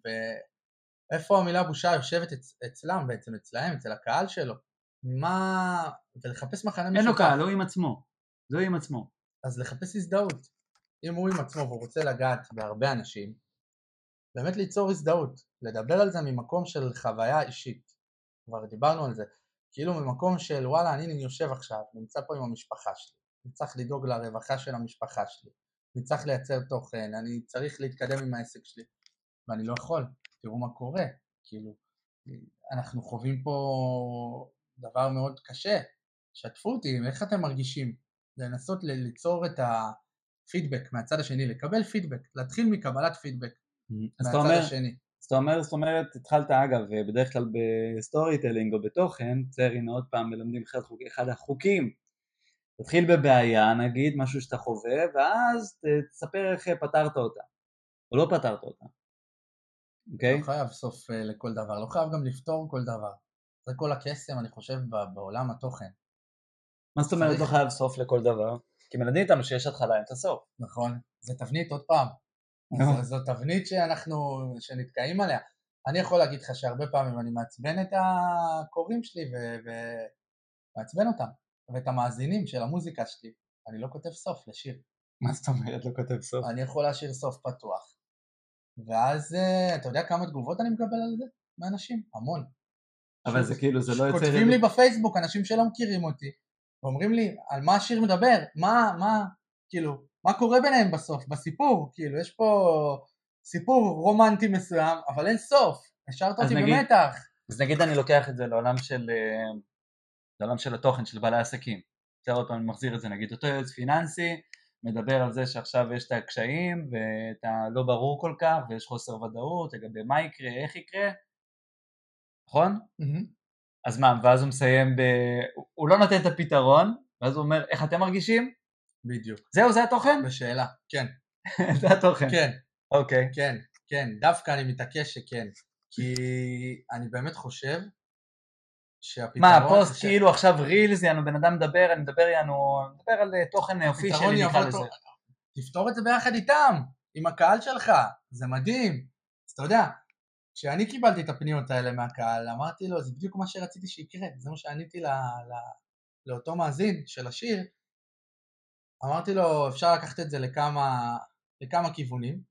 ואיפה המילה בושה יושבת אצ... אצלם בעצם, אצלהם, אצל הקהל שלו. מה... ולחפש מחנה
משותף. אין לו קהל, הוא עם עצמו. זה עם עצמו.
אז לחפש הזדהות. אם הוא עם עצמו והוא רוצה לגעת בהרבה אנשים, באמת ליצור הזדהות, לדבר על זה ממקום של חוויה אישית. כבר דיברנו על זה. כאילו ממקום של וואלה, אני יושב עכשיו, נמצא פה עם המשפחה שלי. אני צריך לדאוג לרווחה של המשפחה שלי, אני צריך לייצר תוכן, אני צריך להתקדם עם העסק שלי, ואני לא יכול, תראו מה קורה, כאילו, אנחנו חווים פה דבר מאוד קשה, שתפו אותי, איך אתם מרגישים? לנסות ליצור את הפידבק מהצד השני, לקבל פידבק, להתחיל מקבלת פידבק
מהצד אומר, השני. אז אתה אומר, זאת אומרת, התחלת אגב, בדרך כלל ב storytelling או בתוכן, בסדר, הנה עוד פעם מלמדים אחד החוקים תתחיל בבעיה נגיד, משהו שאתה חווה, ואז תספר איך פתרת אותה, או לא פתרת אותה,
אוקיי? Okay? לא חייב סוף אה, לכל דבר, לא חייב גם לפתור כל דבר. זה כל הקסם, אני חושב, בעולם התוכן.
מה זאת אומרת לא חייב סוף לכל דבר? כי מלמדים איתנו שיש התחלה את הסוף.
נכון, זה תבנית עוד פעם. זו תבנית שאנחנו, שנתקעים עליה. אני יכול להגיד לך שהרבה פעמים אני מעצבן את הקוראים שלי ומעצבן אותם. ואת המאזינים של המוזיקה שלי, אני לא כותב סוף לשיר.
מה זאת אומרת לא כותב סוף?
אני יכול להשאיר סוף פתוח. ואז אה, אתה יודע כמה תגובות אני מקבל על זה? מאנשים, המון.
אבל זה כאילו, זה לא יוצא...
כותבים לי בפייסבוק אנשים שלא מכירים אותי, ואומרים לי, על מה השיר מדבר? מה, מה, כאילו, מה קורה ביניהם בסוף, בסיפור? כאילו, יש פה סיפור רומנטי מסוים, אבל אין סוף. השארת אותי נגיד, במתח.
אז נגיד אני לוקח את זה לעולם של אה, זה עולם של התוכן של בעלי עסקים. בסדר, עוד פעם אני מחזיר את זה, נגיד אותו יועץ פיננסי מדבר על זה שעכשיו יש את הקשיים ואת הלא ברור כל כך ויש חוסר ודאות לגבי מה יקרה, איך יקרה, נכון? Mm-hmm. אז מה, ואז הוא מסיים ב... הוא לא נותן את הפתרון, ואז הוא אומר, איך אתם מרגישים?
בדיוק.
זהו, זה התוכן?
בשאלה, כן. (laughs)
זה התוכן.
כן.
אוקיי.
Okay. כן, כן, דווקא אני מתעקש שכן. כי אני באמת חושב
שהפתרון... מה, הפוסט ש... כאילו עכשיו רילס, יענו בן אדם מדבר, אני מדבר יענו, מדבר על אה, תוכן אופישלי נקרא לזה.
תפתור את זה ביחד איתם, עם הקהל שלך, זה מדהים. אז אתה יודע, כשאני קיבלתי את הפניות האלה מהקהל, אמרתי לו, זה בדיוק מה שרציתי שיקרה, זה מה שעניתי ל, ל, לאותו מאזין של השיר. אמרתי לו, אפשר לקחת את זה לכמה, לכמה כיוונים,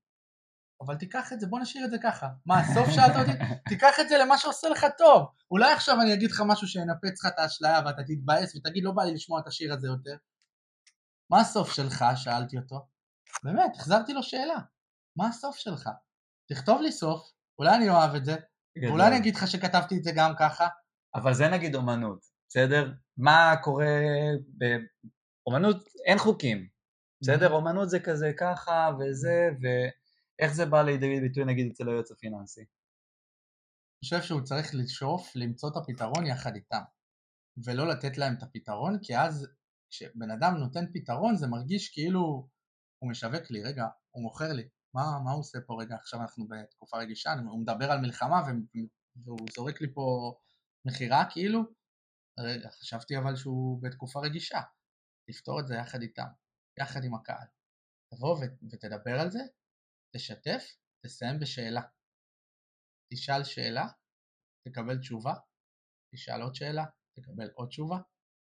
אבל תיקח את זה, בוא נשאיר את זה ככה. מה, הסוף שאלת אותי? (laughs) תיקח את זה למה שעושה לך טוב. אולי עכשיו אני אגיד לך משהו שינפץ לך את האשליה ואתה תתבאס ותגיד, לא בא לי לשמוע את השיר הזה יותר. מה הסוף שלך? שאלתי אותו. באמת, החזרתי לו שאלה. מה הסוף שלך? תכתוב לי סוף, אולי אני אוהב את זה, אולי אני אגיד לך שכתבתי את זה גם ככה.
אבל זה נגיד אומנות, בסדר? מה קורה באומנות? אין חוקים, בסדר? Mm-hmm. אומנות זה כזה ככה וזה, ו... איך זה בא לידי ביטוי נגיד אצל היועץ הפיננסי?
אני חושב שהוא צריך לשאוף למצוא את הפתרון יחד איתם ולא לתת להם את הפתרון כי אז כשבן אדם נותן פתרון זה מרגיש כאילו הוא משווק לי, רגע, הוא מוכר לי, מה, מה הוא עושה פה? רגע, עכשיו אנחנו בתקופה רגישה, הוא מדבר על מלחמה והוא זורק לי פה מכירה כאילו, רגע, חשבתי אבל שהוא בתקופה רגישה, לפתור את זה יחד איתם, יחד עם הקהל, תבוא ותדבר על זה תשתף, תסיים בשאלה. תשאל שאלה, תקבל תשובה, תשאל עוד שאלה, תקבל עוד תשובה,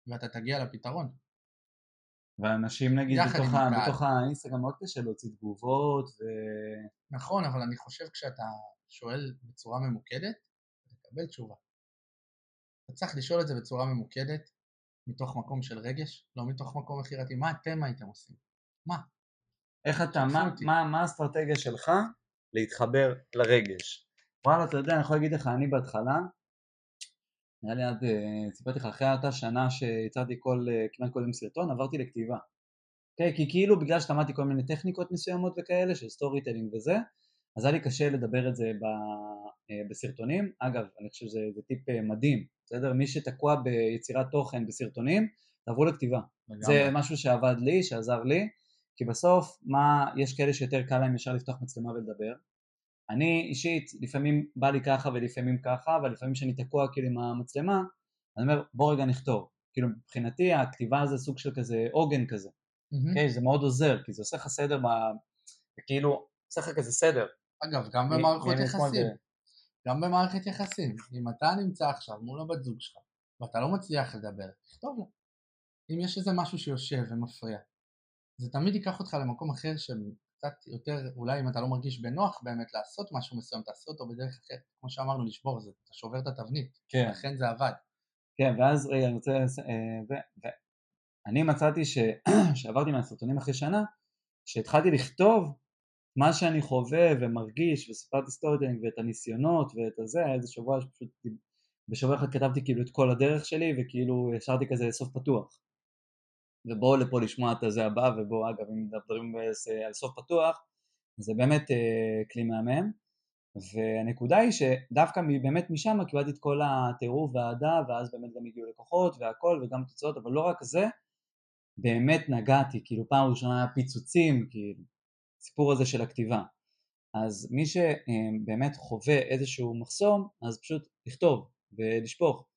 ואתה תגיע לפתרון.
ואנשים נגיד בתוך, ה... בתוך האינסטגרם מאוד קשה להוציא תגובות ו...
נכון, אבל אני חושב כשאתה שואל בצורה ממוקדת, תקבל תשובה. אתה צריך לשאול את זה בצורה ממוקדת, מתוך מקום של רגש, לא מתוך מקום מכירתי. מה אתם הייתם עושים? מה?
איך אתה, מה, מה, מה האסטרטגיה שלך להתחבר לרגש? וואלה, אתה יודע, אני יכול להגיד לך, אני בהתחלה, נראה לי עד, אה, סיפרתי לך, אחרי אותה שנה שיצרתי כל, אה, כמעט כל יום סרטון, עברתי לכתיבה. Okay, כי כאילו בגלל שלמדתי כל מיני טכניקות מסוימות וכאלה, של storytelling וזה, אז היה לי קשה לדבר את זה ב, אה, בסרטונים. אגב, אני חושב שזה טיפ מדהים, בסדר? מי שתקוע ביצירת תוכן בסרטונים, תעברו לכתיבה. לגמרי. זה משהו שעבד לי, שעזר לי, כי בסוף, מה, יש כאלה שיותר קל להם ישר לפתוח מצלמה ולדבר, אני אישית, לפעמים בא לי ככה ולפעמים ככה, אבל לפעמים כשאני תקוע כאילו עם המצלמה, אני אומר בוא רגע נכתוב. כאילו מבחינתי הכתיבה זה סוג של כזה עוגן כזה. Mm-hmm. Okay, זה מאוד עוזר, כי זה עושה לך סדר, ב... כאילו, עושה לך כזה סדר.
אגב, גם במערכות יחסים. גם במערכת יחסים. אם אתה נמצא עכשיו מול הבת זוג שלך, ואתה לא מצליח לדבר, תכתוב לה. אם יש איזה משהו שיושב ומפריע, זה תמיד ייקח אותך למקום אחר קצת יותר, אולי אם אתה לא מרגיש בנוח באמת לעשות משהו מסוים, תעשה אותו בדרך אחרת. כמו שאמרנו, לשבור זה, אתה שובר את התבנית.
כן.
לכן זה עבד.
כן, ואז רגע, אני רוצה... אה, ואני מצאתי ש... (clears throat) שעברתי מהסרטונים אחרי שנה, שהתחלתי לכתוב מה שאני חווה ומרגיש, וסיפרתי storytelling ואת הניסיונות ואת הזה, היה איזה שבוע שפשוט בשבוע אחד כתבתי כאילו את כל הדרך שלי וכאילו השארתי כזה סוף פתוח. ובואו לפה לשמוע את הזה הבא, ובואו אגב אם מדברים על סוף פתוח, זה באמת אה, כלי מהמם, והנקודה היא שדווקא באמת משם קיבלתי את כל הטירוף והאהדה, ואז באמת גם הגיעו לקוחות והכל וגם תוצאות, אבל לא רק זה, באמת נגעתי, כאילו פעם ראשונה היה פיצוצים, כאילו, הסיפור הזה של הכתיבה. אז מי שבאמת חווה איזשהו מחסום, אז פשוט לכתוב ולשפוך.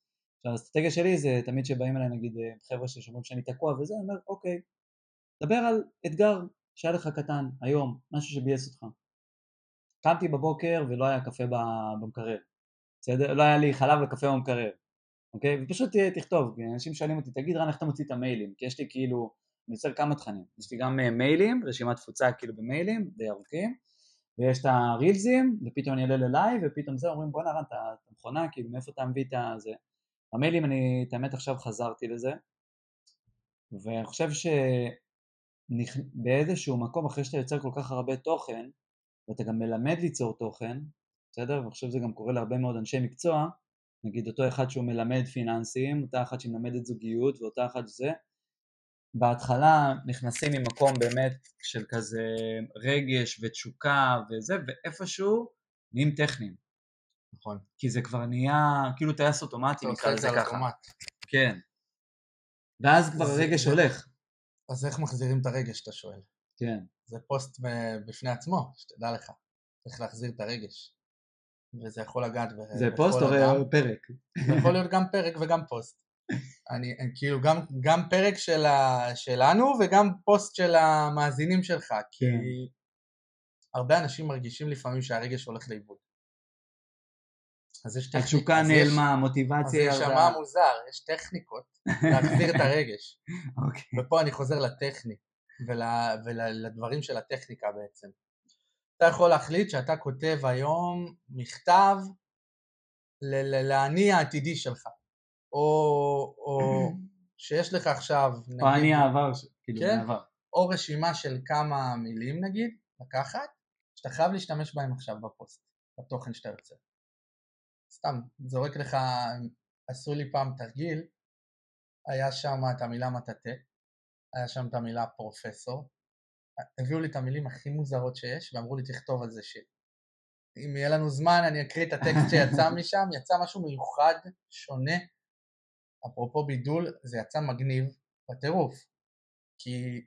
האסטרטגיה שלי זה תמיד שבאים אליי נגיד אה, חבר'ה ששומעים שאני תקוע וזה, אני אומר אוקיי, דבר על אתגר שהיה לך קטן היום, משהו שביאס אותך. קמתי בבוקר ולא היה קפה במקרר, בסדר? לא היה לי חלב לקפה במקרר, אוקיי? ופשוט תכתוב, אנשים שואלים אותי, תגיד רן איך אתה מוציא את המיילים? כי יש לי כאילו, אני יוצר כמה תכנים, יש לי גם אה, מיילים, רשימת תפוצה כאילו במיילים, די ארוכים, ויש את הרילזים, ופתאום אני אעלה ללייב, ופתאום זה, אומרים בואנה רן, אתה מכונה, כאילו מאיפה אתה מביא את זה? המיילים, אני את האמת עכשיו חזרתי לזה, ואני חושב שבאיזשהו מקום, אחרי שאתה יוצר כל כך הרבה תוכן, ואתה גם מלמד ליצור תוכן, בסדר? ואני חושב שזה גם קורה להרבה מאוד אנשי מקצוע, נגיד אותו אחד שהוא מלמד פיננסים, אותה אחת שמלמדת זוגיות ואותה אחת שזה, בהתחלה נכנסים ממקום באמת של כזה רגש ותשוקה וזה, ואיפשהו נהיים טכניים.
נכון.
כי זה כבר נהיה כאילו טייס אוטומטי, נקרא לזה ככה. כן. ואז כבר הרגש הולך.
אז איך מחזירים את הרגש, אתה שואל?
כן.
זה פוסט בפני עצמו, שתדע לך. צריך להחזיר את הרגש. וזה יכול לגעת
בכל זה פוסט או פרק?
זה יכול להיות גם פרק וגם פוסט. אני, כאילו גם, גם פרק של ה, שלנו וגם פוסט של המאזינים שלך, כי כן. הרבה אנשים מרגישים לפעמים שהרגש הולך לאיבוד.
אז יש טכניקות. התשוקה נעלמה, המוטיבציה
ירדה. אז זה יישמע מוזר, יש טכניקות להחזיר את הרגש. (laughs) אוקיי. ופה אני חוזר לטכני, ולדברים של הטכניקה בעצם. אתה יכול להחליט שאתה כותב היום מכתב לאני העתידי שלך, או (clears throat) שיש לך עכשיו,
נגיד... או אני העבר, כאילו
כן? העבר. או רשימה של כמה מילים נגיד, לקחת, שאתה חייב להשתמש בהם עכשיו בפוסט, בתוכן שאתה יוצר. סתם, זורק לך, עשו לי פעם תרגיל, היה שם את המילה מטאטא, היה שם את המילה פרופסור, הביאו לי את המילים הכי מוזרות שיש ואמרו לי תכתוב על זה שיר. אם יהיה לנו זמן אני אקריא את הטקסט שיצא (laughs) משם, יצא משהו מיוחד, שונה, אפרופו בידול, זה יצא מגניב בטירוף, כי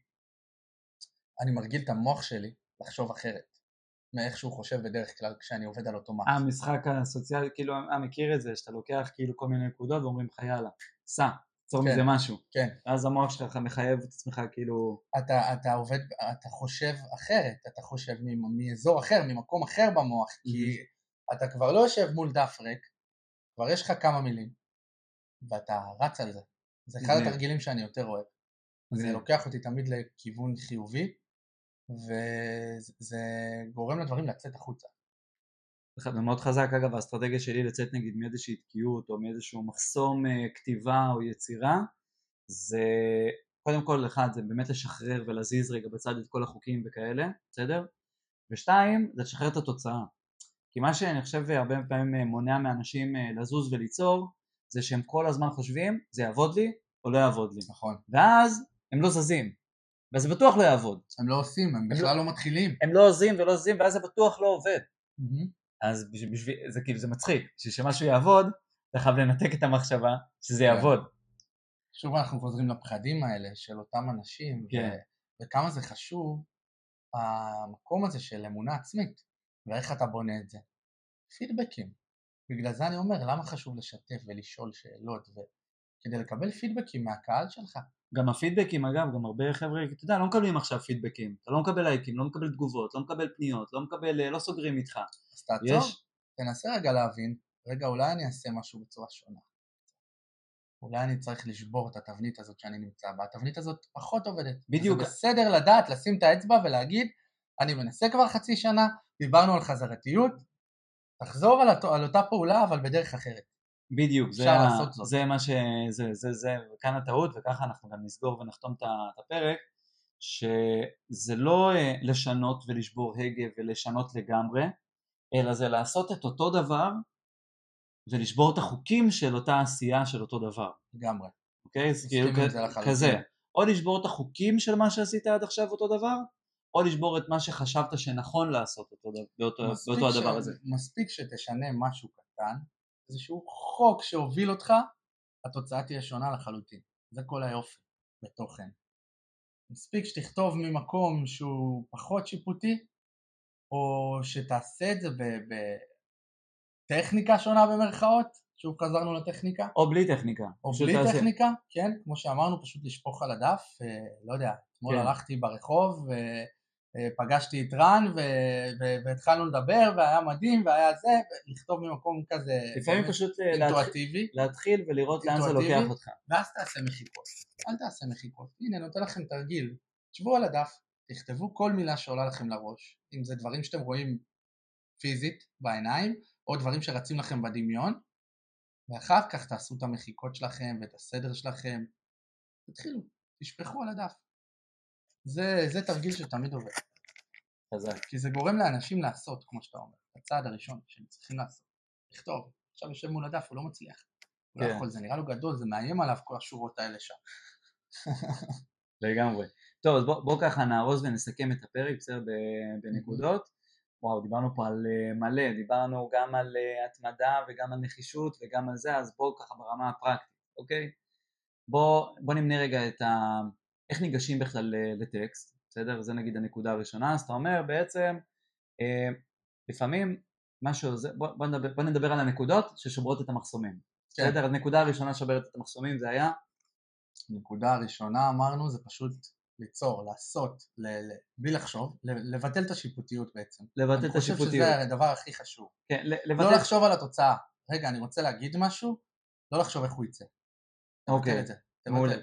אני מרגיל את המוח שלי לחשוב אחרת. מאיך שהוא חושב בדרך כלל כשאני עובד על אוטומט.
המשחק הסוציאלי, כאילו, אה, מכיר את זה, שאתה לוקח כאילו כל מיני נקודות ואומרים לך יאללה, סע, צור כן, מזה משהו.
כן.
אז המוח שלך מחייב את עצמך כאילו...
אתה, אתה עובד, אתה חושב אחרת, אתה חושב מאזור אחר, ממקום אחר במוח, כי אתה כבר לא יושב מול דף ריק, כבר יש לך כמה מילים, ואתה רץ על זה. זה אחד התרגילים שאני יותר אוהב. זה לוקח אותי תמיד לכיוון חיובי, וזה גורם לדברים לצאת החוצה.
זה מאוד חזק אגב האסטרטגיה שלי לצאת נגיד מאיזושהי תקיעות או מאיזשהו מחסום אה, כתיבה או יצירה זה קודם כל אחד זה באמת לשחרר ולהזיז רגע בצד את כל החוקים וכאלה בסדר? ושתיים זה לשחרר את התוצאה כי מה שאני חושב הרבה פעמים אה, מונע מאנשים אה, לזוז וליצור זה שהם כל הזמן חושבים, זה יעבוד לי או לא יעבוד לי.
נכון.
ואז הם לא זזים. וזה בטוח לא יעבוד.
הם לא עושים, הם בכלל לא מתחילים.
הם לא עוזים ולא זזים, ואז זה בטוח לא עובד. אז בשביל, זה כאילו, זה מצחיק. בשביל שמשהו יעבוד, אתה חייב לנתק את המחשבה שזה
כן.
יעבוד.
שוב אנחנו חוזרים לפחדים האלה של אותם אנשים,
כן.
ו- וכמה זה חשוב המקום הזה של אמונה עצמית, ואיך אתה בונה את זה. פידבקים. בגלל זה אני אומר, למה חשוב לשתף ולשאול שאלות, וכדי לקבל פידבקים מהקהל שלך.
גם הפידבקים אגב, גם הרבה חבר'ה, אתה יודע, לא מקבלים עכשיו פידבקים, אתה לא מקבל לייקים, לא מקבל תגובות, לא מקבל פניות, לא מקבל, לא סוגרים איתך.
אז תעצור,
יש,
תנסה רגע להבין, רגע אולי אני אעשה משהו בצורה שונה. אולי אני צריך לשבור את התבנית הזאת שאני נמצא בה, התבנית הזאת פחות עובדת.
בדיוק.
זה בסדר לדעת, לשים את האצבע ולהגיד, אני מנסה כבר חצי שנה, דיברנו על חזרתיות, תחזור על, אותו, על אותה פעולה אבל בדרך אחרת.
בדיוק, זה,
אפשר
ה-
לעשות זאת.
זה מה ש... זה, זה, זה, כאן הטעות, וככה אנחנו גם נסגור ונחתום את הפרק, שזה לא אה, לשנות ולשבור הגה ולשנות לגמרי, אלא זה לעשות את אותו דבר ולשבור את החוקים של אותה עשייה של אותו דבר,
לגמרי.
אוקיי? כאילו
זה לחלוטין.
כזה, או לשבור את החוקים של מה שעשית עד עכשיו אותו דבר, או לשבור את מה שחשבת שנכון לעשות אותו, דבר- באותו, באותו
ש-
הדבר הזה.
מספיק שתשנה משהו קטן, איזשהו חוק שהוביל אותך, התוצאה תהיה שונה לחלוטין. זה כל היופי בתוכן. מספיק שתכתוב ממקום שהוא פחות שיפוטי, או שתעשה את זה בטכניקה שונה במרכאות, שוב חזרנו לטכניקה,
או בלי טכניקה.
או בלי
תעשה.
טכניקה, כן, כמו שאמרנו, פשוט לשפוך על הדף, אה, לא יודע, אתמול
כן.
הלכתי ברחוב ופגשתי את רן ו- ו- והתחלנו לדבר והיה מדהים והיה זה, ולכתוב ממקום כזה
לפעמים
באמת
פשוט אה,
אינטואטיבי,
להתחיל ולראות לאן זה. לוקח אותך.
ואז תעשה מחיקות, אל תעשה מחיקות, הנה נותן לכם תרגיל, תשבו על הדף, תכתבו כל מילה שעולה לכם לראש, אם זה דברים שאתם רואים פיזית בעיניים, או דברים שרצים לכם בדמיון, ואחר כך תעשו את המחיקות שלכם ואת הסדר שלכם, תתחילו, תשפכו על הדף. זה, זה תרגיל שתמיד עובד,
חזק.
כי זה גורם לאנשים לעשות, כמו שאתה אומר, הצעד הראשון שהם צריכים לעשות, לכתוב, עכשיו יושב מול הדף, הוא לא מצליח, הוא לא
כן.
יכול, זה נראה לו גדול, זה מאיים עליו כל השורות האלה שם.
לגמרי. טוב, אז בוא, בוא ככה נארוז ונסכם את הפרק, בסדר, בנקודות. וואו, דיברנו פה על אה, מלא, דיברנו גם על אה, התמדה וגם על נחישות וגם על זה, אז בואו ככה ברמה הפרקטית, אוקיי? בוא, בוא נמנה רגע את ה... איך ניגשים בכלל לטקסט, בסדר? זה נגיד הנקודה הראשונה, אז אתה אומר בעצם, אה, לפעמים משהו, זה, בוא, בוא, נדבר, בוא נדבר על הנקודות ששוברות את המחסומים.
כן.
בסדר? הנקודה הראשונה ששוברת את המחסומים זה היה
נקודה הראשונה אמרנו זה פשוט ליצור, לעשות, ל- ל- בלי לחשוב, ל- לבטל את השיפוטיות בעצם.
לבטל
אני
את
חושב
השיפוטיות.
שזה הדבר הכי חשוב.
כן,
לא
לבטל...
לחשוב על התוצאה. רגע, אני רוצה להגיד משהו, לא לחשוב איך הוא יצא.
אוקיי,
זה.
מעולה.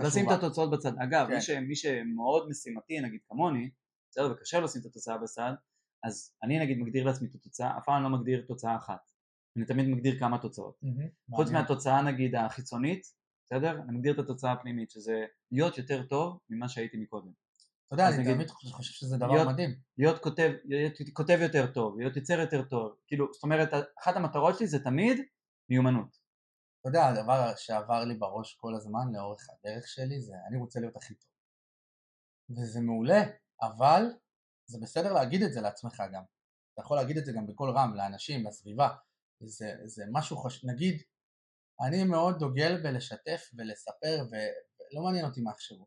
לשים את. התוצאות בצד. אגב,
כן.
מי, ש, מי שמאוד משימתי, נגיד כמוני, בסדר, וקשה לו לשים את התוצאה בצד, אז אני נגיד מגדיר לעצמי את התוצאה, אף פעם לא מגדיר תוצאה אחת. אני תמיד מגדיר כמה תוצאות. חוץ. מהתוצאה נגיד החיצונית, בסדר? אני מגדיר את התוצאה הפנימית, שזה להיות יותר טוב ממה שהייתי מקודם.
אתה יודע, אני תמיד חושב שזה דבר
להיות-
מדהים.
להיות כותב, להיות כותב יותר טוב, להיות יוצר יותר טוב, כאילו, זאת אומרת, אחת המטרות שלי זה תמיד מיומנות.
אתה יודע, הדבר שעבר לי בראש כל הזמן לאורך הדרך שלי זה אני רוצה להיות הכי טוב. וזה מעולה, אבל זה בסדר להגיד את זה לעצמך גם. אתה יכול להגיד את זה גם בקול רם, לאנשים, לסביבה. זה, זה משהו חשוב, נגיד, אני מאוד דוגל בלשתף ולספר ולא מעניין אותי מה יחשבו.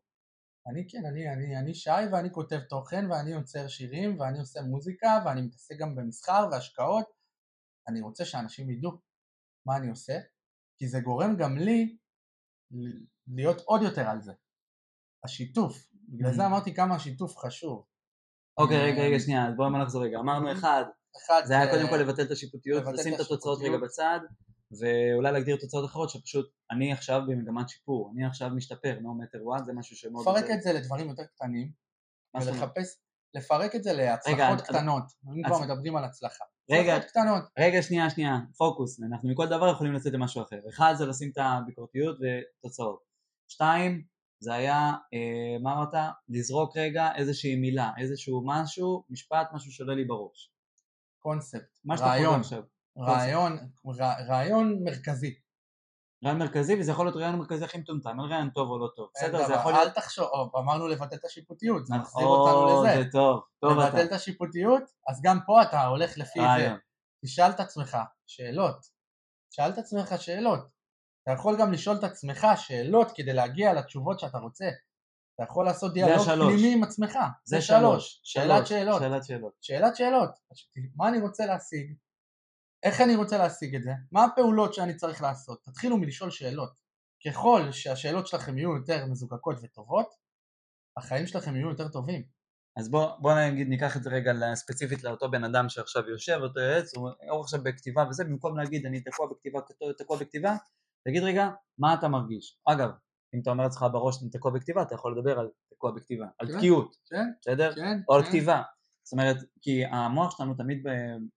אני כן, אני, אני, אני שי ואני כותב תוכן ואני יוצר שירים ואני עושה מוזיקה ואני מתעסק גם במסחר והשקעות. אני רוצה שאנשים ידעו מה אני עושה, כי זה גורם גם לי להיות עוד יותר על זה. השיתוף, בגלל זה
Mhm.
אמרתי כמה השיתוף חשוב.
אוקיי,
אה,
רגע, רגע, שנייה, אז בואו נחזור רגע. אמרנו
Mhm.
אחד,
אחד
זה היה קודם כל לבטל את השיפוטיות, לשים
את
התוצאות רגע. בצד, ואולי להגדיר תוצאות אחרות שפשוט אני עכשיו במגמת שיפור, אני עכשיו משתפר, no matter what, זה משהו שמאוד...
לפרק. את זה לדברים יותר קטנים? ולחפש, לפרק את זה להצלחות קטנות, אם כבר מדברים על הצלחה.
רגע.
קטנות,
רגע, שנייה, שנייה, פוקוס, אנחנו מכל דבר יכולים לצאת למשהו אחר. אחד זה לשים את הביקורתיות ותוצאות. שתיים, זה היה, אה, מה אמרת? לזרוק רגע איזושהי מילה, איזשהו משהו, משפט, משהו שעולה לי בראש.
קונספט, רעיון. רעיון, רע- רעיון מרכזי.
רעיון מרכזי, וזה יכול להיות רעיון מרכזי הכי מטומטם, אין רעיון טוב או לא טוב.
בסדר, זה יכול להיות... אל תחשוב, אמרנו לבטל את השיפוטיות, זה מחזיר אותנו לזה.
זה טוב, טוב
אתה. לבטל את השיפוטיות, אז גם פה אתה הולך לפי זה. תשאל את עצמך שאלות. תשאל את עצמך שאלות. אתה יכול גם לשאול את עצמך שאלות כדי להגיע לתשובות שאתה רוצה. אתה יכול לעשות דיאלוג פנימי עם עצמך.
זה שלוש.
שאלת שאלות.
שאלת שאלות.
שאלת שאלות. מה אני רוצה להשיג? איך אני רוצה להשיג את זה? מה הפעולות שאני צריך לעשות? תתחילו מלשאול שאלות. ככל שהשאלות שלכם יהיו יותר מזוקקות וטובות, החיים שלכם יהיו יותר טובים.
אז בוא, בוא נגיד ניקח את זה רגע ספציפית לאותו בן אדם שעכשיו יושב, אותו יועץ, הוא עכשיו בכתיבה וזה, במקום להגיד אני תקוע בכתיבה, תקוע בכתיבה, תגיד רגע מה אתה מרגיש. אגב, אם אתה אומר לעצמך בראש אני תקוע בכתיבה, אתה יכול לדבר על תקוע בכתיבה, על כן, תקיעות,
כן,
בסדר?
כן,
או על כן. כתיבה. זאת אומרת, כי המוח שלנו תמיד, ב...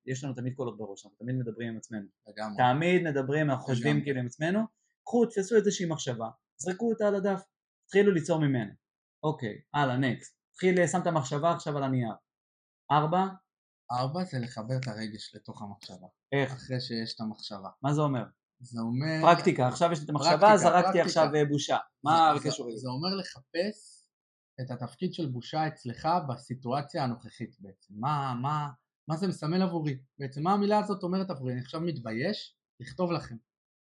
יש לנו תמיד קולות בראש, אנחנו תמיד מדברים עם עצמנו.
לגמרי.
תמיד מדברים, אנחנו חושבים כאילו עם עצמנו, קחו, תפסו איזושהי מחשבה, זרקו אותה על הדף, תתחילו ליצור ממנו. אוקיי, הלאה, נקסט. תתחיל, שם את המחשבה עכשיו על הנייר. ארבע?
ארבע זה לחבר את הרגש לתוך המחשבה.
איך?
אחרי שיש את המחשבה.
מה זה אומר?
זה אומר...
פרקטיקה, עכשיו יש לי את המחשבה, זרקתי עכשיו אה, בושה. מה הקשר
לזה? זה אומר לחפש את התפקיד של בושה אצלך בסיטואציה הנוכחית בעצם. מה, מה, מה זה מסמל עבורי? בעצם מה המילה הזאת אומרת עבורי? אני עכשיו מתבייש לכתוב לכם.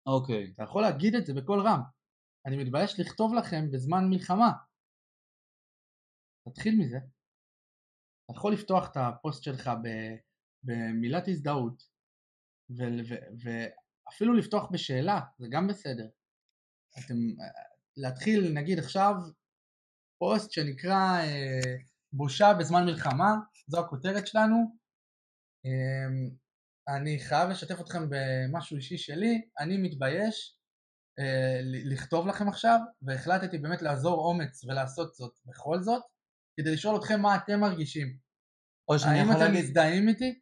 אוקיי.
אתה יכול להגיד את זה בקול רם. אני מתבייש לכתוב לכם בזמן מלחמה. תתחיל מזה. אתה יכול לפתוח את הפוסט שלך במילת הזדהות ואפילו לפתוח בשאלה, זה גם בסדר. אתם, להתחיל נגיד עכשיו פוסט שנקרא אה, בושה בזמן מלחמה, זו הכותרת שלנו. אה, אני חייב לשתף אתכם במשהו אישי שלי, אני מתבייש אה, לכתוב לכם עכשיו, והחלטתי באמת לעזור אומץ ולעשות זאת בכל זאת, כדי לשאול אתכם מה אתם מרגישים. האם אתם להגיד... מזדהים איתי?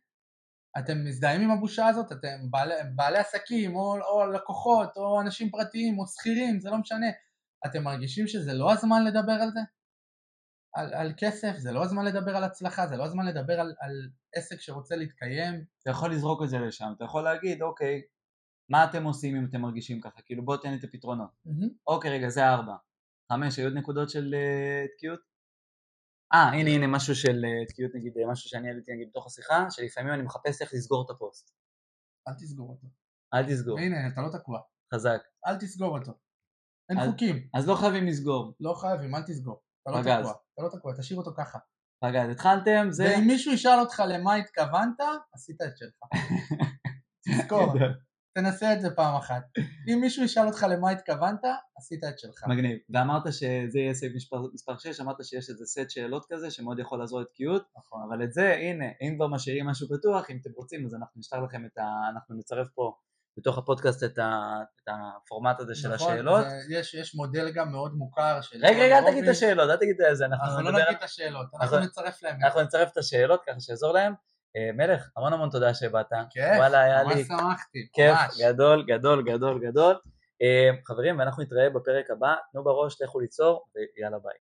אתם מזדהים עם הבושה הזאת? אתם בעלי, בעלי עסקים, או, או לקוחות, או אנשים פרטיים, או שכירים, זה לא משנה. אתם מרגישים שזה לא הזמן לדבר על זה? על, על כסף, זה לא הזמן לדבר על הצלחה, זה לא הזמן לדבר על, על עסק שרוצה להתקיים.
אתה יכול לזרוק את זה לשם, אתה יכול להגיד, אוקיי, מה אתם עושים אם אתם מרגישים ככה? כאילו בוא תן לי את הפתרונות. Mm-hmm. אוקיי, רגע, זה ארבע. חמש, היו עוד נקודות של uh, תקיעות? אה, הנה, הנה, משהו של uh, תקיעות, נגיד, משהו שאני העליתי נגיד בתוך השיחה, שלפעמים אני מחפש איך לסגור את הפוסט.
אל תסגור אותו.
אל תסגור.
הנה, אתה לא תקוע.
חזק.
אל תסגור אותו. אין אז, חוקים.
אז לא חייבים לסגור.
לא חייבים, אל תסגור. אתה לא תקוע. אתה לא תקוע, תשאיר אותו ככה.
פגז, התחלתם, זה...
ואם מישהו ישאל אותך למה התכוונת, עשית את שלך. (laughs) תזכור, תנסה את זה פעם אחת. אם מישהו ישאל אותך למה התכוונת, עשית את שלך.
מגניב. ואמרת שזה יהיה סעיף מספר 6, אמרת שיש איזה סט שאלות כזה שמאוד יכול לעזור לתקיעות,
נכון.
אבל את זה, הנה, אם כבר משאירים משהו פתוח, אם אתם רוצים, אז אנחנו נשלח לכם את ה... אנחנו נצרף פה בתוך הפודקאסט את, ה, את הפורמט הזה של נכון, השאלות.
יש, יש מודל גם מאוד מוכר של...
רגע, רגע, אל תגיד את השאלות, אל תגיד את זה.
אנחנו, אנחנו לא נגיד את השאלות, אנחנו נצרף להם.
אנחנו נצרף את השאלות ככה שיעזור להם. אה, מלך, המון המון תודה שבאת.
כיף,
וואלה, היה
לי... ממש שמחתי,
כיף, גדול, גדול, גדול, גדול. אה, חברים, ואנחנו נתראה בפרק הבא. תנו בראש, לכו ליצור, ויאללה ביי.